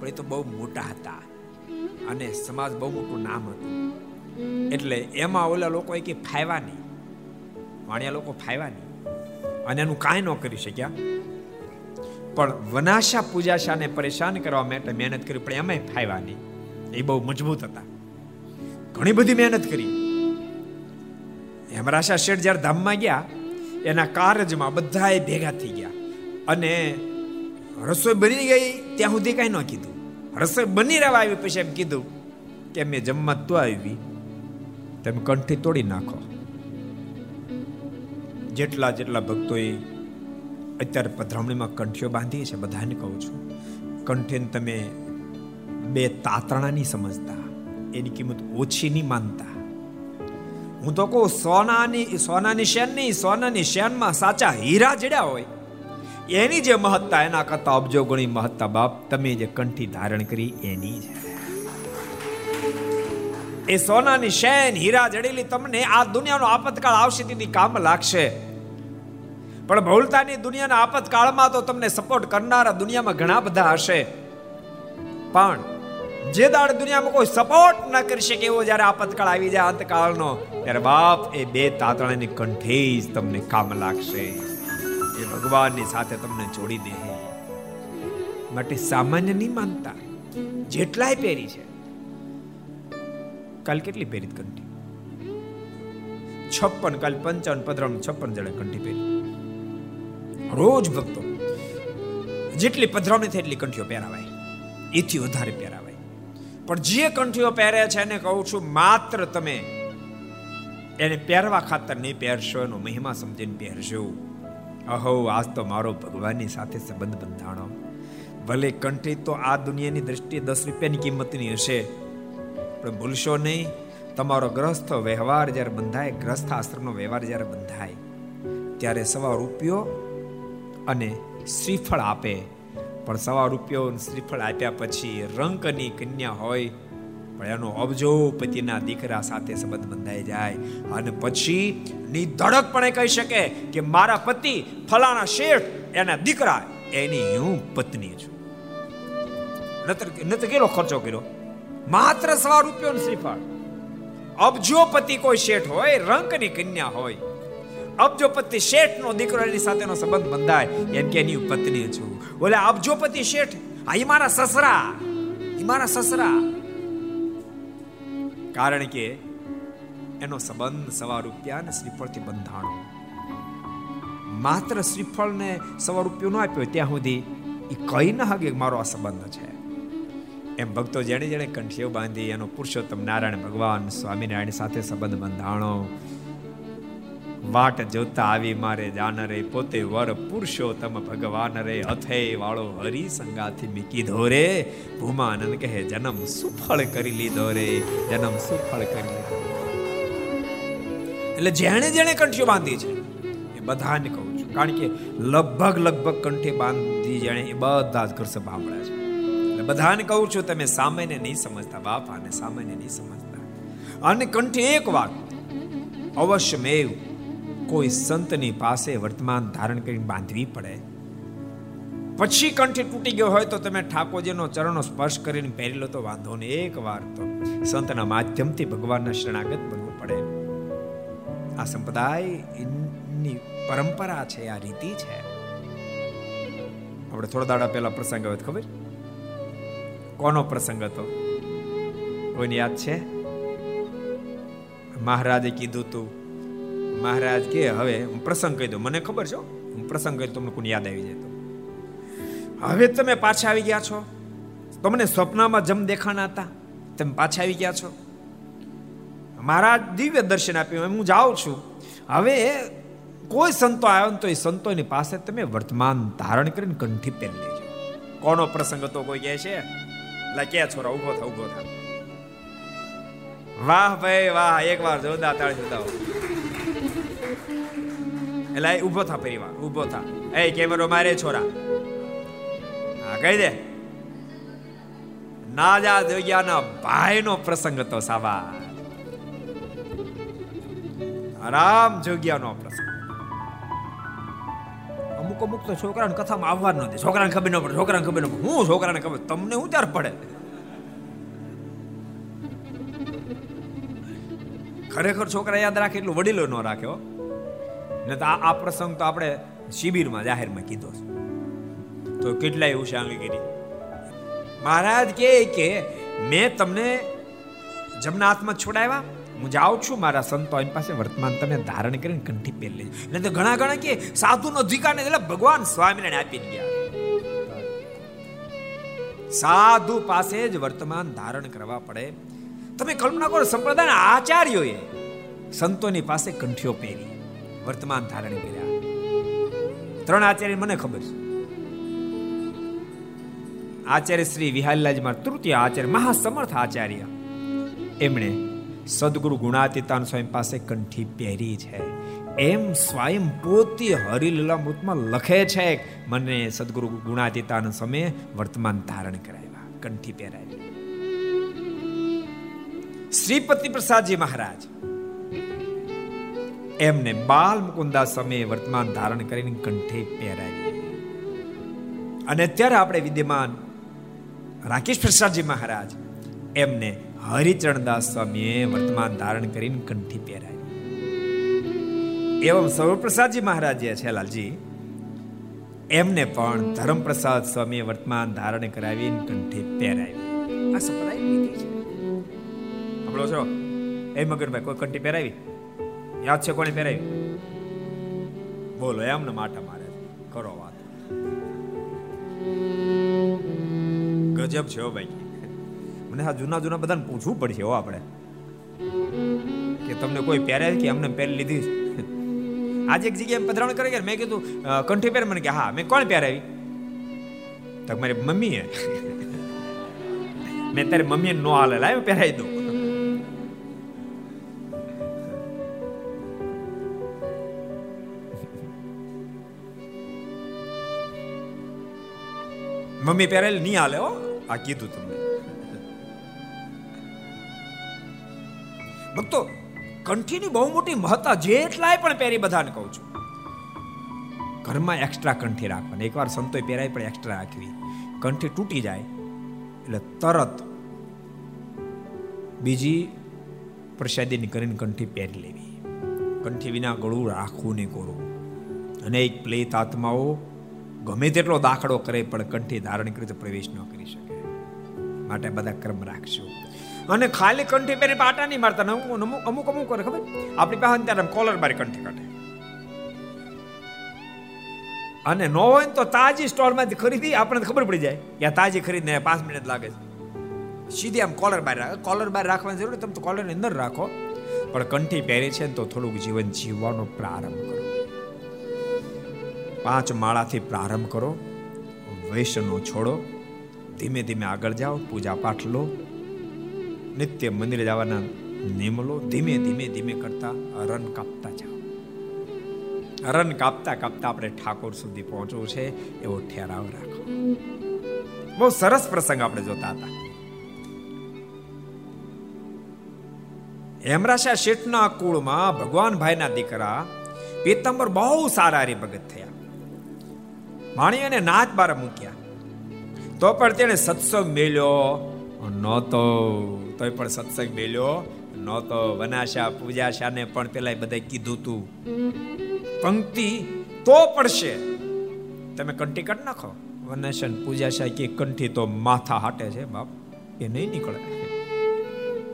પણ એ તો બહુ મોટા હતા અને સમાજ બહુ મોટું નામ હતું. એટલે એમાં ઓલા લોકો કે ફાયવા નહીં. વાણિયા લોકો ફાયવા નહીં. અને એનું કાંઈ ન કરી શક્યા. પણ વનાશા પૂજાશાને પરેશાન કરવા માટે મહેનત કરી, પણ એમાંય ફાયવા નહીં. એ બહુ મજબૂત હતા. ઘણી બધી મહેનત કરી. હેમરાશા શેઠ જ્યારે ધામમાં ગયા એના કારજમાં બધાએ ભેગા થઈ ગયા. અને રસોઈ બની ગઈ ત્યાં સુધી કઈ ન કીધું. રસોઈ બની રહેવા આવી પછી એમ કીધું કે મેં જમવા તો આવી. તમે કંઠી તોડી નાખો. જેટલા જેટલા ભક્તોએ અત્યારે પધરામણીમાં કંઠીઓ બાંધી છે, બધાને કહું છું. કંઠીને તમે બે તાતણા સમજતા. એની કિંમત ઓછી નહીં માનતા. હું તો કહું, સોનાની સોનાની શેન નહીં સોનાની શેનમાં સાચા હીરા જડ્યા હોય. એની જે મહત્તા, એના કરતા અબજો ગણી મહત્તા બાપ, તમે જે કંઠી ધારણ કરી, એની છે એ સોનાની શેન, હીરા જડેલી તમને આ દુનિયાનો આપતકાળ આવશે તેથી કામ લાગશે. પણ ભૌલતાની દુનિયાના આપતકાળમાં તો તમને સપોર્ટ કરનારા દુનિયામાં ઘણા બધા હશે. પણ જે દાડ દુનિયામાં કોઈ સપોર્ટ ન કરી શકે એવો જ્યારે આપતકાળ આવી જાય અંતકાળનો, ત્યારે બાપ એ બે તાતણાની કંઠે જ તમને કામ લાગશે. એ ભગવાનની સાથે તમને જોડી દે. માટે સામાન્ય નહીં માનતા. જેટલાય પહેરી છે. કાલ કેટલી પહેરી કંઠી? છપ્પન, કાલ પંચાવન પધરાવન છપ્પન જણે કંઠી પહેરી. રોજ ભક્તો. જેટલી પધરાવણી થાય એટલી કંઠીઓ પહેરાવાય. એથી વધારે પહેરાવાય. પણ જે કંઠીઓ પહેરે છે એને કહું છું, માત્ર તમે એને પહેરવા ખાતર નહીં પહેરશો, એનો મહિમા સમજીને પહેરશો અહો, આજ તો મારો ભગવાનની સાથે સંબંધ બંધાણો. ભલે કંઠી તો આ દુનિયાની દ્રષ્ટિએ દસ રૂપિયાની કિંમતની હશે, પણ ભૂલશો નહીં, તમારો ગ્રસ્થ વ્યવહાર જ્યારે બંધાય, ગ્રસ્થ આશ્રમનો વ્યવહાર જ્યારે બંધાય, ત્યારે સવા રૂપિયો અને શ્રીફળ આપે. પણ સવા રૂપિયો શ્રીફળ આપ્યા પછી રંકની કન્યા હોય, પણ એનો અબજો પતિના દીકરા સાથે સંબંધ બંધાઈ જાય. અને પછી નિધડકપણે કહી શકે કે મારા પતિ ફલાણા શેઠ એના દીકરા, એની હું પત્ની છું. નતર નતર કેટલો ખર્ચો કર્યો? માત્ર સવા રૂપિયો શ્રીફળ. અબજોપતિ કોઈ શેઠ હોય રંકની કન્યા હોય અબજોપતિ શેઠનો દીકરો એની સાથેનો સંબંધ બંધાય, એમ કે એની પત્ની છું. બોલે અબજોપતિ શેઠ, આ એ મારા સસરા. એ મારા સસરા. કારણ કે એનો સંબંધ સવા રૂપિયા અને શ્રીફળથી બંધાણો. માત્ર શ્રીફળને સવા રૂપિયો ન આપ્યો, ત્યાં સુધી એ કહી ન હગે મારો આ સંબંધ છે. એમ ભક્તો જેણે જેણે કંઠીઓ બાંધી, એનો પુરુષોત્તમ નારાયણ ભગવાન સ્વામિનારાયણ સાથે સંબંધ બંધાણો વાટ જોતા આવી મારે જાન રે પોતે વર પુરુષોત્તમ ભગવાન રે અથે વાળો હરી સંગાથી મી કીધો ભૂમાનંદ કહે, જન્મ સુફળ કરી લીધો રે, જન્મ સુફળ કરી લીધો એટલે જેણે જેણે કંઠીઓ બાંધી છે, એ બધાને કહું છું. કારણ કે લગભગ લગભગ કંઠી બાંધી જેણે એ બધા જ ઘર સાંભળ્યા છે. એટલે બધાને કહું છું, તમે સામાન્ય નહીં સમજતા બાપાને સામાન્ય નહીં સમજતા. અને કંઠી એક વાત, અવશ્યમેવ કોઈ સંતની પાસે વર્તમાન ધારણ કરીને બાંધવી પડે. પછી કંઠી તૂટી ગયો હોય તો તમે ઠાકોરજીનો ચરણો સ્પર્શ કરીને પહેરી લો તો વાંધો ને એક વાર તો સંતના માધ્યમથી ભગવાનના શરણાગત બનવું પડે. આ સંપ્રદાય એની પરંપરા છે, આ રીતિ છે. આપણે થોડા દાડા પહેલા પ્રસંગ આવ્યો ખબર? કોનો પ્રસંગ હતો? કોઈને યાદ છે? મહારાજે કીધું તું મહારાજ કે, હવે હું પ્રસંગ કહી દઉં. મને ખબર છે હું પ્રસંગ કહી તમને કોને યાદ આવી જાય હવે તમે પાછા આવી ગયા છો. તમને સ્વપ્નમાં જમ દેખાણા હતા. તમે પાછા આવી ગયા છો. મહારાજ દિવ્ય દર્શન આપ્યું હું જાઉં છું. હવે કોઈ સંતો આવ્યો તો એ સંતોની પાસે તમે વર્તમાન ધારણ કરીને કંઠી પહેરી લેજો. કોનો પ્રસંગ હતો કોઈ કહે છે? એટલે કે છોરા ઊભો થા ઊભો થા. વાહ ભાઈ, વાહ. એક વાર જોરદાર તાળી સુધાવો એટલે ઊભો થા પરિવાર ઊભો થા. એ કેમેરો મારે છોરા. હા, કહી દે. નાજા જોગ્યાના ભાઈનો પ્રસંગ હતો, સાવા. રામ જોગ્યાનો પ્રસંગ. અમુક અમુક તો છોકરાને કથામાં આવવા નથી છોકરાને ખબર ન પડે, છોકરાને ખબર ન પડે. હું છોકરાને ખબર? તમને હું ત્યારે પડે? ખરેખર છોકરા યાદ રાખે એટલું વડીલો ન રાખ્યો ને તો આ પ્રસંગ તો આપણે શિબિરમાં જાહેરમાં કીધો છે. તો કેટલાય ઉષાંગી કરી. મહારાજ કે કે, મેં તમને જમના હાથમાં છોડાવ્યા. હું જાઉં છું, મારા સંતો એની પાસે વર્તમાન તમે ધારણ કરીને કંઠી પહેરી લેજો. નહીં તો ઘણા ઘણા કે સાધુનો અધિકાર ને એટલે ભગવાન સ્વામિનારાયણ આપી ગયા. સાધુ પાસે જ વર્તમાન ધારણ કરવા પડે. તમે કલ્પના કરો સંપ્રદાયના આચાર્યોએ સંતોની પાસે કંઠીઓ પહેરી. વર્તમાન ધારણ કર્યા ત્રણ આચાર્ય મને ખબર છે. આચાર્ય શ્રી વિહાલલાજી માર તૃતીય આચાર્ય મહાસમર્થ આચાર્ય. એમણે સદગુરુ ગુણાતીતાન સ્વામી પાસે કંઠી પહેરી છે. એમ સ્વયં પોતે હરિલીલામૃતમાં લખે છે મને સદગુરુ ગુણાતીતાન સમયે વર્તમાન ધારણ કરાવ્યા, કંઠી પહેરાવી. શ્રીપતિ પ્રસાદજી મહારાજ એમને બાલ મુકુંદા સમયે વર્તમાન ધારણ કરીને કંઠે પહેરાવી. અને અત્યારે આપણે વિદ્યમાન રાકેશ પ્રસાદજી મહારાજ એમને હરિચરણદાસ સ્વામીએ વર્તમાન ધારણ કરીને કંઠી પહેરાવી. એવમ સર્વપ્રસાદજી મહારાજ જે છે લાલજી એમને પણ ધર્મપ્રસાદ સ્વામીએ વર્તમાન ધારણ કરાવીને કંઠી પહેરાવી. આ સંપ્રદાય આપણો છો? એ મગનભાઈ કોઈ કંઠી પહેરાવી? યાદ છે કોને પહેરાવી બોલો, એમને માટા મારે કરો વાત. ગજબ છે ભાઈ. મને આ જૂના જૂના બધાને પૂછવું પડશે હો આપણે. કે તમને કોઈ પહેરે કે અમને પહેરી લીધી આજે એક જગ્યાએ પધરાવણ કરે ગયા મેં કીધું કંઠી પહેર? મને કે હા, મેં કોણ પહેરાવી તો મારી મમ્મીએ. મેં તારી મમ્મીએ નો હાલે લાવ પહેરાવી દઉં. મમ્મી પહેરેલ નહીં હાલે હો. આ કીધું તમને. ભક્તો, કંઠીની બહુ મોટી મહત્તા જેટલાય પણ પહેરી બધાને કહું છું. ઘરમાં એક્સ્ટ્રા કંઠી રાખવાની. એકવાર સંતોય પહેરાય પણ એક્સ્ટ્રા રાખવી. કંઠી તૂટી જાય, એટલે તરત બીજી પ્રસાદીની કરીને કંઠી પહેરી લેવી. કંઠી વિના ગળું રાખવું નહીં કોરું. અનેક પ્લેત આત્માઓ ગમે તેટલો દાખલો કરે, પણ કંઠી ધારણ કરી પ્રવેશ ન કરી શકે. માટે બધા ક્રમ રાખશું અને ખાલી કંઠી પહેરી પાટા નહીં મારતા અમુક અમુક અમુક કરે, ખબર? આપણી પાસે ત્યારે કોલર મારી કંઠી કાઢે. અને ન હોય તો તાજી સ્ટોલમાંથી ખરીદી, આપણને ખબર પડી જાય. યા તાજી ખરીદને પાંચ મિનિટ લાગે છે. સીધી આમ કોલર બહાર રાખે. કોલર બહાર રાખવાની જરૂર તમે તો કોલરની અંદર રાખો. પણ કંઠી પહેરે છે ને તો થોડુંક જીવન જીવવાનો પ્રારંભ કરો. પાંચ માળાથી પ્રારંભ કરો, વૈષ્ણવ છોડો, ધીમે ધીમે આગળ જાઓ પૂજા પાઠ લો, નિત્ય મંદિરે જવાના નિયમ લો, ધીમે ધીમે ધીમે કરતા રન કાપતા જાઓ. રન કાપતા કાપતા આપણે ઠાકોર સુધી પહોંચવું છે, એવો ઠેરાવ રાખો. બહુ સરસ પ્રસંગ આપણે જોતા હતા. હેમરાશા શેઠના કુળમાં ભગવાન ભાઈના દીકરા પીતંબર બહુ સારા હરિભગત થયા. માણી અને નાચ બાર મૂક્યા. તો પણ તેણે સત્સંગ મેલ્યો, નહોતો. તોય પણ સત્સંગ મેલ્યો, નહોતો. વનાશા, પૂજાશાને પણ પેલા બધા કીધું તું. પંક્તિ તો પડશે. તમે કંઠી કાઢ નાખો. વનાશન પૂજાશા કે કંઠી તો માથા હાટે છે, બાપ. એ નહીં નીકળે.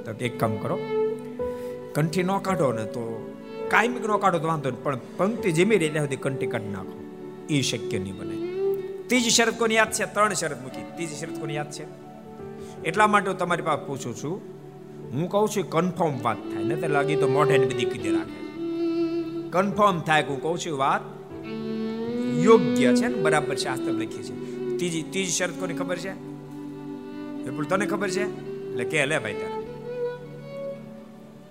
તો એક કામ કરો. કંઠી ન કાઢો ને તો કાયમિક ન કાઢો તો વાંધો પણ પંક્તિ જેમી રહી સુધી કંઠી કાઢી નાખો. એ શક્ય નહીં બને. ત્રીજી શરત કોની યાદ છે? ત્રણ શરત મૂકી. ત્રીજી શરત કોની યાદ છે? એટલા માટે હું તમારી પાસે પૂછું છું. હું કહું છું કન્ફર્મ વાત થાય. ને તો લાગી તો મોઢે બધી કીધી રાખે. કન્ફર્મ થાય કે હું કહું છું વાત યોગ્ય છે ને? બરાબર શાસ્ત્ર લખી છે. ત્રીજી ત્રીજી શરત કોની ખબર છે? વિપુલ, તને ખબર છે? એટલે કે લે ભાઈ તારે.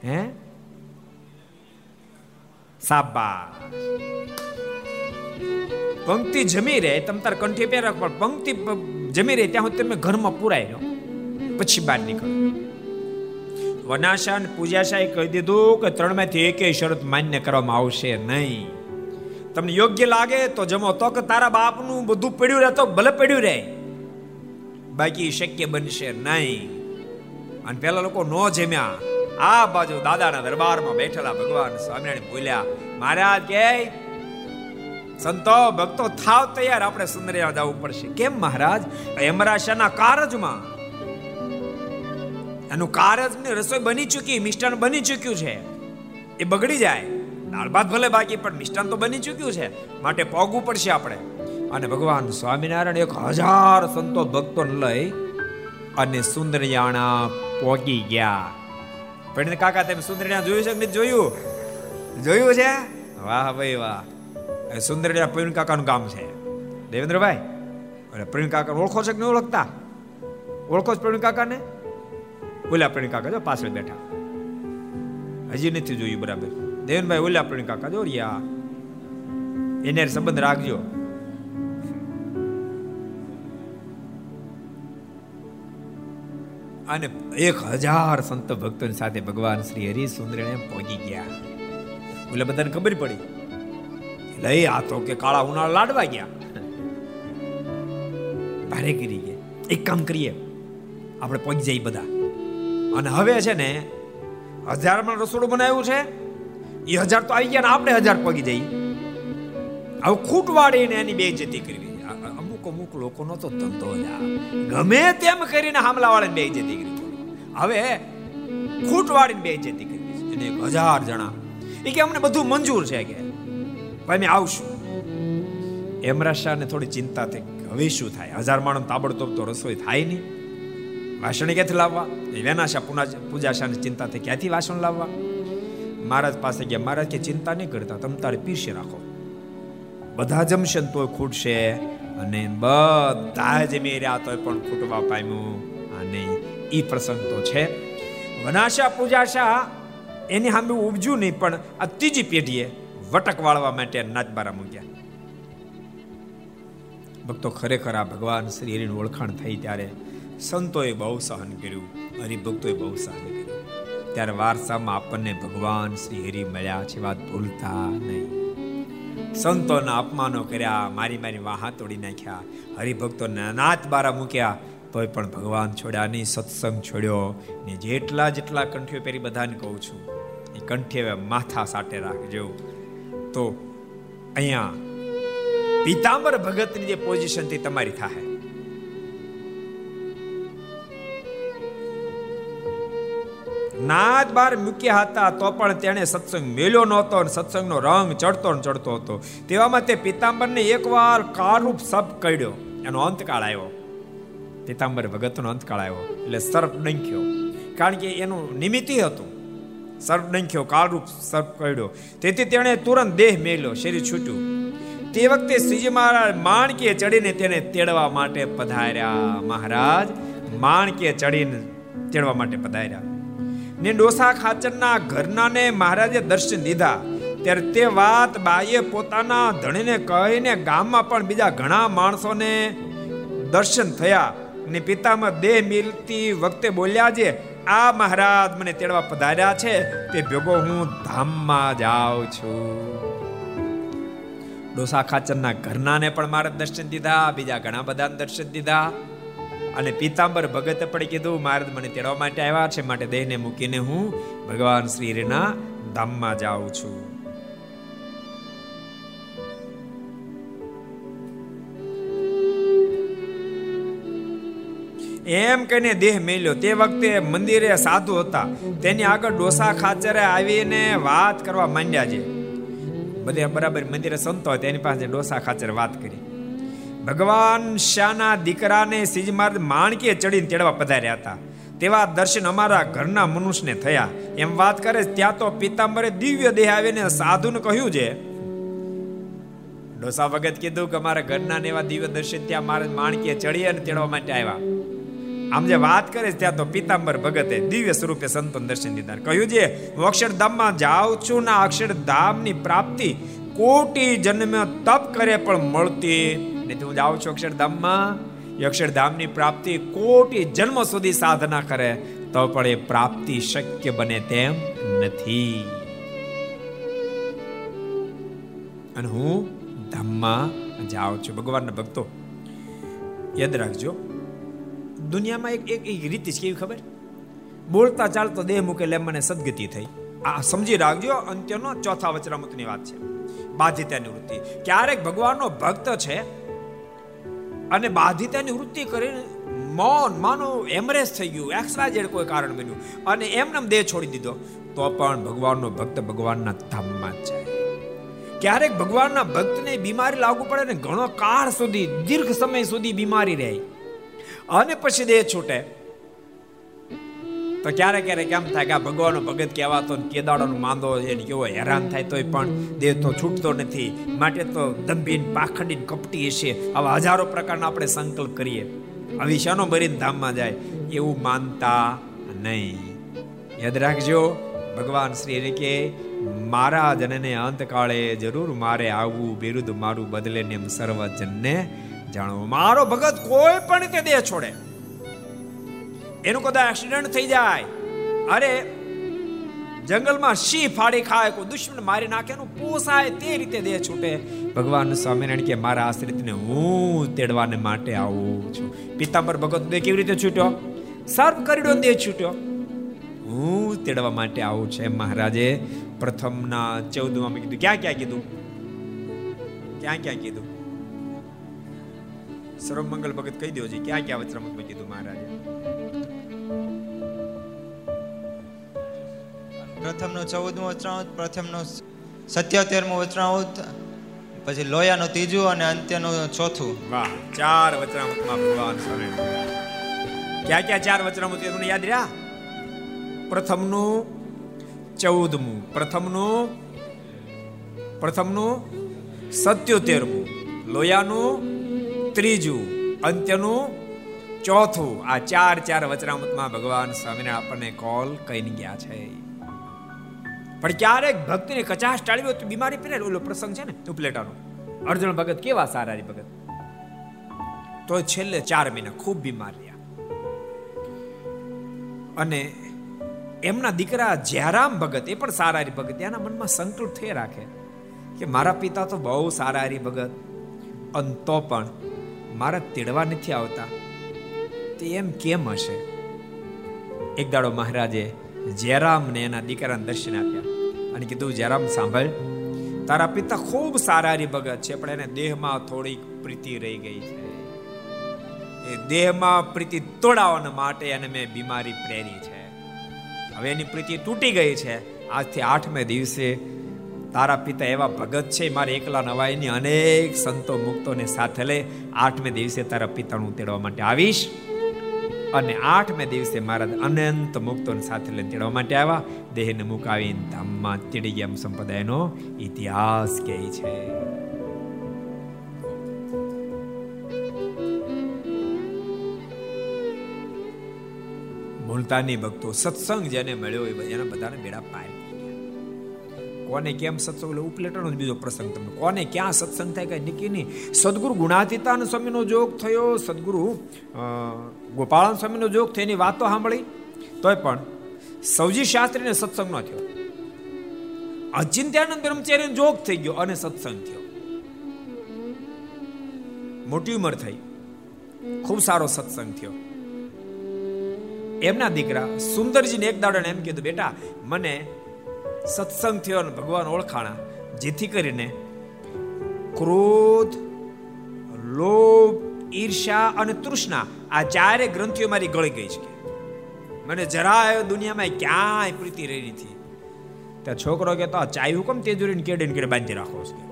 હે? સાબા પંક્તિ જમી રહે, તમ તાર કંઠી પહેરા પણ પંક્તિ જમી રહે ત્યાં તમે ઘરમાં પુરાઈ લો પછી બહાર નીકળો. વનાશા પૂજાશાએ કહી દીધું કે ત્રણમાંથી એકેય શરત માન્ય કરવામાં આવશે નહીં. તમને યોગ્ય લાગે તો જમો, તો કે તારા બાપનું બધું પડ્યું રહે તો ભલે પડ્યું રહે. બાકી શક્ય બનશે નહીં. અને પેલા લોકો નો જમ્યા. આ બાજુ દાદાના દરબારમાં બેઠેલા ભગવાન સ્વામિનારાયણ બોલ્યા, મહારાજ કે સંતો, ભક્તો, થાવ તૈયાર આપણે સુંદરિયા જવું પડશે. કેમ મહારાજ? એમરાશાના કારજમાં. એનું કારજ ને રસોઈ બની ચૂકી, મિષ્ટાન બની ચૂક્યું છે. એ બગડી જાય. દાળ ભાત ભલે બાકી, પણ મિષ્ટાન તો બની ચૂક્યું છે. માટે પોગવું પડશે આપણે. અને ભગવાન સ્વામિનારાયણ એક હજાર સંતો, ભક્તો લઈ અને સુંદરિયાણા પોગી ગયા. પણ કાકા, તમે સુંદરિયા જોયું છે કે જોયું? જોયું છે? વાહ ભાઈ વાહ. સુંદરિયા પ્રવીણ કાકાનું કામ છે દેવેન્દ્રભાઈ અને પ્રવીણ કાકા ઓળખો છે કે નહીં ઓળખતા ઓળખો છો પ્રવીણ કાકાને ઓલા પ્રવીણ કાકા જો પાછળ બેઠા હજી નથી જોયું બરાબર દેવનભાઈ ઓલા પ્રવીણ કાકા જો રિયા એને સંબંધ રાખજો અને એક હજાર સંત ભક્તોની સાથે ભગવાન શ્રી હરિ સુંદરને પહોંચી ગયા. ઓલા બધાને ખબર પડી. લઈ આ તો કે કાળા ઉનાળા લાડવા ગયા. ભારે કરી ગયા. એક કામ કરીએ. આપણે પહોંચી જઈએ બધા. અને હવે છે ને, હજારમાં રસોડું બનાવ્યું છે. એ હજાર તો આવી ગયા ને આપણે હજાર પગી જઈએ હવે ખૂટ વાળીને એની બે જતી કરવી. અમુક અમુક લોકોનો તો ધંધો ગમે તેમ કરીને હામલા વાળાને જતી કરી હવે ખૂટ વાળીને બે જતી કરવી અને હજાર જણા. એ કે અમને બધું મંજૂર છે કે? ભાઈ મેં આવશું. એમરાશાને થોડી ચિંતા થઈ. હવે શું થાય? હજાર માણસ તાબડતોબ તો રસોઈ થાય નહીં. વાસણ ક્યાંથી લાવવા? વેનાશા પુના પૂજાશાની ચિંતા થઈ. ક્યાંથી વાસણ લાવવા? મહારાજ પાસે ગયા. મહારાજ કે, ચિંતા નહીં કરતા. તમે તારે પીરસી રાખો. બધા જમશે તોય ખૂટશે. અને બધા જમી રહ્યા તોય પણ ખૂટવા પામ્યું. અને એ પ્રસંગ તો છે. વનાશા પૂજાશા એની સામે ઉપજ્યું નહીં, પણ આ ત્રીજી પેઢીએ વટક વાળવા માટે નાચબારા મૂક્યા. ભક્તો ખરેખર આ ભગવાન શ્રી હરિની ઓળખાણ થઈ ત્યારે સંતોએ બહુ સહન કર્યું, હરિભક્તોએ બહુ સહન કર્યું. ત્યારે વારસામાં આપણને ભગવાન શ્રી હરિ મળ્યા છે વાત ભૂલતા નહીં. સંતોના અપમાનો કર્યા, મારી મારી વાહા તોડી નાખ્યા, હરિભક્તોને નાત બારા મૂક્યા. તોય પણ ભગવાન છોડ્યા નહીં, સત્સંગ છોડ્યો ને જેટલા જેટલા કંઠીઓ પહેરી બધાને કહું છું, એ કંઠી હવે માથા સાટે રાખજો. તો અહીંયા પિતાંબર ભગતની જે પોઝિશનથી તમારી થાય નાદ બાર મૂક્યા હતા તો પણ તેણે સત્સંગ મેલ્યો નહોતો અને સત્સંગનો રંગ ચડતો ને ચડતો હતો. તેવામાં તે પિતાંબરને એકવાર કાળરૂપ સપ કડ્યો એનો અંતકાળ આવ્યો. પિતાંબર ભગતનો અંતકાળ આવ્યો. એટલે સર્પ ડંખ્યો કારણ કે એનું નિમિત્ત હતું. સર્પ ડંખ્યો, કાળરૂપ સર્પ કર્યો તેથી તેણે તુરંત દેહ મેલ્યો, શરીર છૂટ્યું. તે વખતે શ્રીજી મહારાજ માણકીએ ચડીને તેને તેડવા માટે પધાર્યા. મહારાજ, માણકીએ ચડીને તેડવા માટે પધાર્યા. ને ડોસા ખાચરના ઘરનાને મહારાજે દર્શન દીધા. ત્યારે તે વાત બાઈએ પોતાના ધણીને કહીને ગામમાં પણ બીજા ઘણા માણસોને દર્શન થયા. ને પિતામાં દેહ મિલતી વખતે બોલ્યા છે આ મહારાજ મને તેડવા પધાર્યા છે, તે ભેગો હું ધામમાં જાઉં છું. ડોસા ખાચરના ઘરનાને પણ મારે દર્શન દીધા, બીજા ઘણા બધા દર્શન દીધા. અને પીતાંબર ભગત પણ કીધું, મહારાજ મને તેડવા માટે આવ્યા છે, માટે દેહને મૂકીને હું ભગવાન શ્રી હરિના ધામમાં જાઉં છું. એમ કહીને દેહ મેલ્યો. તે વખતે મંદિરે સાધુ હતા. તેની આગળ ડોસા ખાચરે આવીને વાત કરવા માંડ્યા છે. બધે બરાબર મંદિરે સંતો હોય, તેની પાસે ડોસા ખાચર વાત કરી. ભગવાન શાના દીકરાને સિજમાર્દ માણકીએ ચડીને તેડવા પધાર્યા હતા. તેવા દર્શન અમારા ઘરના મનુષ્યને થયા. એમ વાત કરે, ત્યાં તો પિતાંબરે દિવ્ય દેહ આવીને સાધુને કહ્યું છે, ડોસા ભગત કીધું કે અમારા ઘરના ને એવા દિવ્ય દર્શન ત્યાં મારે માણકીએ ચડી અને તેડવા માટે આવ્યા. આમ જે વાત કરે ત્યાં તો પિતાંબર ભગતે દિવ્ય સ્વરૂપે સંતોન દર્શન દીધા. કહ્યું છે, હું અક્ષરધામમાં જાઉં છું ના અક્ષરધામની પ્રાપ્તિ કોટી જન્મ તપ કરે પણ મળતી નહીં હું જાઉં છું અક્ષરધામમાં, એ અક્ષરધામની પ્રાપ્તિ કોટી જન્મ સુધી સાધના કરે, તો પણ એ પ્રાપ્તિ શક્ય બને તેમ નથી. અને હું ધામમાં જાઉં છું. ભગવાનના ભક્તો, યાદ રાખજો દુનિયામાં એક એક એક રીત છે, કેવી ખબર? બોલતા ચાલતો દેહ મૂકે એટલે મને સદગતિ થઈ. આ સમજી રાખજો, અંત્યનો ચોથા વચરામૃતની વાત છે. બાધિતાની વૃત્તિ ક્યારેક ભગવાનનો ભક્ત છે અને બાધિતાની વૃત્તિ કરીને મૌન, માનો એમરેસ થઈ ગયું એક્સ્ટ્રા જેડ કોઈ કારણ બન્યું અને એમને દેહ છોડી દીધો, તો પણ ભગવાનનો ભક્ત ભગવાનના ધામમાં છે ક્યારેક ભગવાનના ભક્તને બીમારી લાગુ પડે ને ઘણો કાળ સુધી, દીર્ઘ સમય સુધી બીમારી રહે. અને પછી દેહ છૂટે. તો ક્યારેક ક્યારેક એમ થાય કે આ ભગવાનનો ભગત કહેવાતો કેદાડોનો માંદો એને કેવો હેરાન થાય તોય પણ દેહ તો છૂટતો નથી. માટે તો દંભીન, પાખંડીન કપટી હશે. આવા હજારો પ્રકારના આપણે સંકલ્પ કરીએ. આવી શાનો ભરીને ધામમાં જાય. એવું માનતા નહીં. યાદ રાખજો, ભગવાન શ્રી કે, મારા જનને અંતકાળે જરૂર મારે આવવું બિરુદ મારું બદલે ને એમ સર્વજનને જાણો, મારો ભગત કોઈ પણ રીતે દેહ છોડે. એનું કદાચ એક્સિડન્ટ થઈ જાય. અરે, જંગલમાં સિંહ ફાડી ખાય, કોઈ દુશ્મન મારી નાખે, એનું પોસાય તે રીતે દેહ છૂટે. ભગવાન સ્વામિનારાયણ કે મારા આશ્રિતને હું તેડવાને માટે આવું છું. પિતાંબર ભગત દેહ કેવી રીતે છૂટ્યો? સર્વ કરીડો દેહ છૂટ્યો. હું તેડવા માટે આવું છે. મહારાજે પ્રથમના ચૌદમાં કીધું. ક્યાં ક્યાં કીધું? ક્યાં ક્યાં કીધું? સર્વમંગલ ભગત કહી દો છે ક્યાં ક્યાં વચરામૃતમાં કીધું મહારાજે? પ્રથમનો ચૌદમો વચનાવત પ્રથમનો સત્યોતેરમો વચનાવત પછી લોયાનો ત્રીજું અને અંત્યનું ચોથું. વાહ ચાર વચનામૃતમાં ભગવાન સ્વામી ક્યાં ક્યાં ચાર વચનામૃત તમને યાદ રહ્યા? પ્રથમનું ચૌદમું. પ્રથમનું પ્રથમનું સત્યોતેરમું. લોયાનું ત્રીજું, અંત્યનું ચોથું. આ ચાર ચાર વચનામૃતમાં ભગવાન સ્વામીને આપણને કોલ કહીને ગયા છે. પણ ક્યારેક ભક્તિને કચાશ ટાળવી હોય તો બીમારી પીને ઓલો પ્રસંગ છે ને, ઉપલેટાનો. અર્જુન ભગત કેવા સારા ભગત? તો છેલ્લે ચાર મહિના ખૂબ બીમાર રહ્યા. અને એમના દીકરા જયરામ ભગત, એ પણ સારા ભગત. એના મનમાં સંકલ્પ થઈ રાખે કે મારા પિતા તો બહુ સારા ભગત. અને તો પણ મારા તેડવા નથી આવતા. તો એમ કેમ હશે? એક દાડો મહારાજે જયરામને એના દીકરાને દર્શન આપ્યા અને કીધું, જયરામ, સાંભળ, તારા પિતા ખૂબ સારા ભગત છે, પણ એને દેહમાં થોડીક પ્રીતિ રહી ગઈ છે. એ દેહમાં પ્રીતિ તોડાવવા માટે એને મેં બીમારી પ્રેરી છે. હવે એની પ્રીતિ તૂટી ગઈ છે. આજથી આઠમે દિવસે તારા પિતા એવા ભગત છે, મારે એકલા નવાઈની અનેક સંતો મુક્તોને સાથે લે. આઠમે દિવસે તારા પિતાનું તેડવા માટે આવીશ અને આઠમે દિવસે મહારાજ અનંત મુક્તોને સાથે લઈને તેડવા માટે આવ્યા. દેહને મુકાવીને ધામમાં તેડી ગયા સંપ્રદાયનો ઇતિહાસ કહે છે. મુલતાની ભક્તો સત્સંગ જેને મળ્યો હોય, એના બધાને બેડા પાય. કોને કેમ સત્સંગ ઉપલેટનો બીજો પ્રસંગ તમને. કોને ક્યાં સત્સંગ થાય કઈ નક્કી નહીં. સદગુરુ ગુણાતીતાન સ્વામીનો જોગ થયો, સદગુરુ ગોપાળન સ્વામીનો જોગ થયો, એની વાતો સાંભળી. તોય પણ સૌજી શાસ્ત્રીને સત્સંગ ન થયો. અચિંત્યાનંદ બ્રહ્મચારી જોગ થઈ ગયો અને સત્સંગ થયો. મોટી ઉંમર થઈ. ખૂબ સારો સત્સંગ થયો. એમના દીકરા સુંદરજીને એક દાડો એમ કીધું, બેટા, મને સત્સંગ થયો અને ભગવાન ઓળખાણા. જેથી કરીને ક્રોધ, લોભ ઈર્ષા અને તૃષ્ણા આ ચારે ગ્રંથિઓ મારી ગળી ગઈ છે. મને જરાય દુનિયામાં ક્યાંય પ્રીતિ રહી નથી. ત્યાં છોકરો કે તો ચાવી કેમ તેજુરીને કેડીને કેડે બાંધી રાખો છે.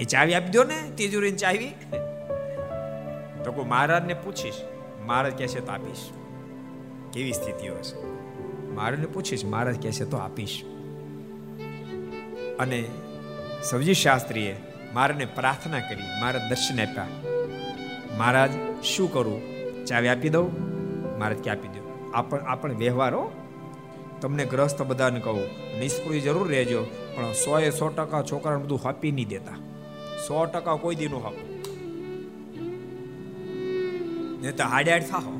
એ ચાવી આપી દો ને, તેજુરીને ચાવી. તો કોઈ મહારાજને પૂછીશ, મહારાજ કહેશે તો આપીશ. કેવી સ્થિતિઓ હશે મહારાજને પૂછીશ, મહારાજ કહેશે તો આપીશ. અને સવજી શાસ્ત્રીએ મારાને પ્રાર્થના કરી, મારા દર્શન આપ્યા. મહારાજ, શું કરું? ચાવી આપી દઉં? મહારાજ કે, આપી દો આપણ આપણ વ્યવહારો તમને ગ્રસ્ત બધાને કહું, નિષ્ફળી જરૂર રહેજો, પણ સો એ સો ટકા છોકરાને બધું આપી નહીં દેતા. સો ટકા કોઈ દીનું નું નહીં તો હાડે હાડ થાહો.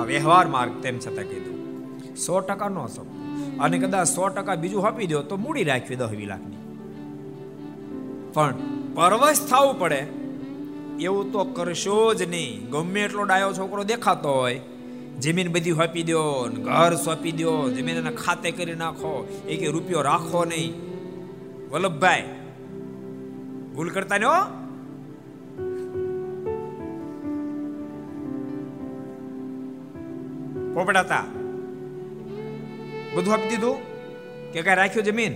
આ વ્યવહાર માર્ગ તેમ છતાં કીધું સો ટકા નો શકો અને કદાચ સો ટકા બીજું આપી દો તો મૂડી રાખવી દસ લાખની પણ પરવશ થવું પડે, એવું તો કરશો જ નહીં. ગમે એટલો ડાયો છોકરો દેખાતો હોય, જમીન બધી સોંપી દો ઘર સોંપી દો, જમીન એના ખાતે કરી નાખો, એક રૂપિયો રાખો નહીં. વલ્લભભાઈ, ભૂલ કરતા ને પોપડાતા. બધું આપી દીધું? કે કઈ રાખ્યું જમીન?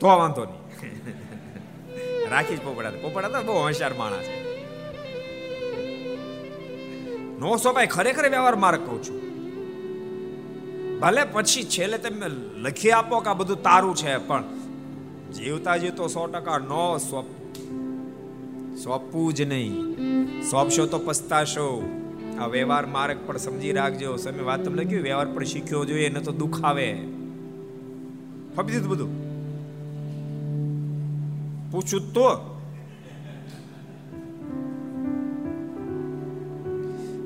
તો વાંધો નહીં. <laughs> રાખી જ પોપડા પોપડા તો બહુ હોશિયાર માણસ છે. નો સોપાય ખરેખર વ્યવહાર માર્ગ કહું છું. ભલે પછી છેલ્લે તમે લખી આપો કે આ બધું તારું છે પણ જીવતા જીવતો સો ટકા નો સોપ સોંપવું જ નહીં. સોંપશો તો પસ્તાશો. આ વ્યવહાર માર્ગ પણ સમજી રાખજો. સમય વાત તમને વ્યવહાર પણ શીખ્યો જોઈએ ન તો દુઃખ આવે. ફપી દીધું બધું? પૂછું તો.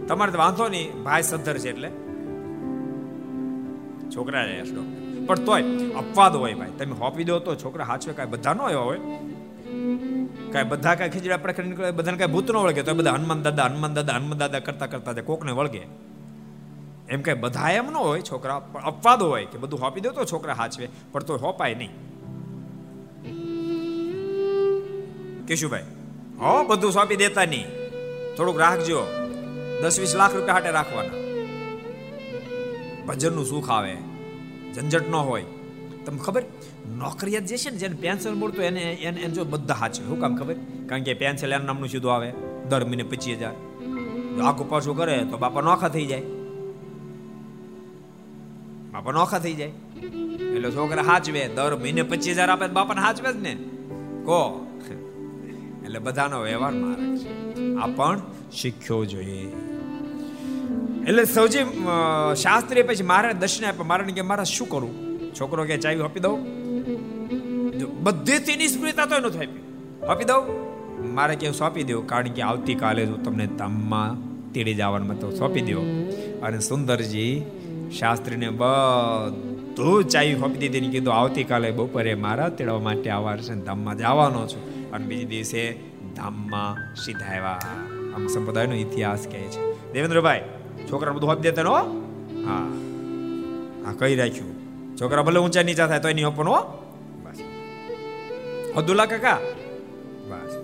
તમારે તો વાંધો નહીં, ભાઈ સદ્ધર છે એટલે. છોકરા પણ તોય અપવાદ હોય ભાઈ. તમે હોપી દો તો છોકરા હાચવે કાંઈ બધા નો આવ્યા હોય. કાંઈ બધા કાંઈ ખીચડા પડખે નીકળે, બધાને કાંઈ ભૂત વળગે, તો બધા હનુમાન દાદા હનુમાન દાદા હનુમાન દાદા કરતા કરતા જાય કોકને વળગે. એમ કઈ બધા એમ ન હોય, છોકરા પણ અપવાદ હોય કે બધું હોપી દો તો છોકરા હાચવે, પણ તો હોપાય નહીં. કેશુભાઈ, હો, બધું સોંપી દેતા નહીં. થોડુંક રાખજો. દસ વીસ લાખ રૂપિયા હાટે રાખવાના. ભજનનું સુખ આવે. ઝંઝટ ન હોય. તમને ખબર? નોકરિયાત જે છે ને જેને પેન્શન મળતું એને એને જો બધા હાચે શું કામ ખબર? કારણ કે પેન્શન એના નામનું સીધું આવે. દર મહિને પચીસ હજાર. જો આખું પાછું કરે તો બાપા નોખા થઈ જાય. બાપા નોખા થઈ જાય. એટલે છોકરા હાચવે. દર મહિને પચીસ હજાર આપે બાપાને હાચવે જ ને. કો? એટલે બધાનો વ્યવહાર મારે આ પણ શીખ્યો જોઈએ. એટલે સૌજી શાસ્ત્રી પછી મારે દર્શન આપ્યા. મારે કે, મારે શું કરું? છોકરો કે ચાવી આપી દઉં? બધેથી નિષ્ફળતા તો નથી આપી આપી દઉં? મારે કે સોંપી દો, કારણ કે આવતીકાલે હું તમને ધામમાં તેડી જવાનું તો સોંપી દો. અને સુંદરજી શાસ્ત્રીને બધું ચાવી સોંપી દીધી કીધું, આવતીકાલે બપોરે મારા તેડવા માટે આવવા છે ધામમાં જવાનો છું. અને બીજે દિવસે ધામમાં સીધા આવ્યા. આમ સંપ્રદાયનો ઇતિહાસ કહે છે. દેવેન્દ્રભાઈ છોકરા બધું હોપ દેતા હો? હા. કહી રાખ્યું. છોકરા ભલે ઊંચા નીચા થાય તો એની ઓપન હો. અબ્દુલ્લા કાકા? બસ.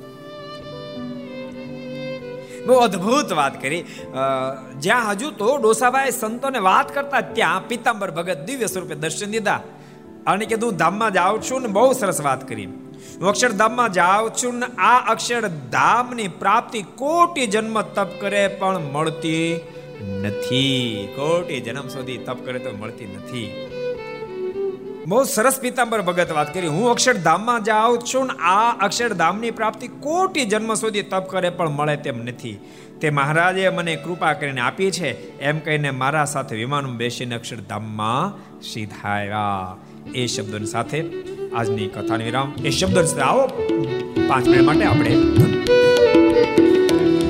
બહુ અદ્ભુત વાત કરી. જ્યાં હજુ તો ડોસાભાઈ સંતોને વાત કરતા ત્યાં પિતાંબર ભગત દિવ્ય સ્વરૂપે દર્શન દીધા. અને કીધું ધામમાં જાઉં છું ને બહુ સરસ વાત કરી. હું અક્ષરધામમાં જાઉં છું ને આ અક્ષરધામની પ્રાપ્તિ કોટી જન્મ તપ કરે પણ મળતી નથી. કોટી જન્મ સુધી તપ કરે તો મળતી નથી. બહુ સરસ પિતાંબર ભગત વાત કરી. હું અક્ષરધામમાં જાઉં છું ને આ અક્ષરધામની પ્રાપ્તિ કોટી જન્મ સુધી તપ કરે પણ મળે તેમ નથી. તે મહારાજે મને કૃપા કરીને આપી છે. એમ કહીને મારા સાથે વિમાનમાં બેસીને અક્ષરધામમાં સીધાયા એ શબ્દોની સાથે આજની કથાની વિરામ. એ શબ્દો આવો. પાંચ મિનિટ માટે આપણે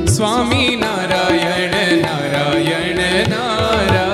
સ્વામી નારાયણ નારાયણ નારાયણ.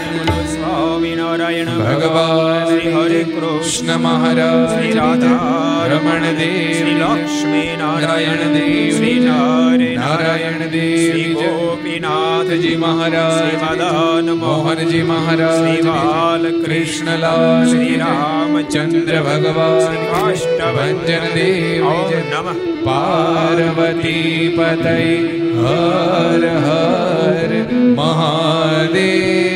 સ્વામિનારાયણ ભગવાન શ્રી હરે કૃષ્ણ મહારાજ શ્રી રાધા રમણ દેવ લક્ષ્મી નારાયણ નારાયણ દેવ શ્રી નારે નારાયણ દેવ ગોપીનાથજી મહારાજ મદન મોહનજી મહારાજ શ્રી બાલ કૃષ્ણલાલ શ્રી રામચંદ્ર ભગવાન કાષ્ટભંજન દેવ નમઃ પાર્વતી પતય હર હર મહાદેવ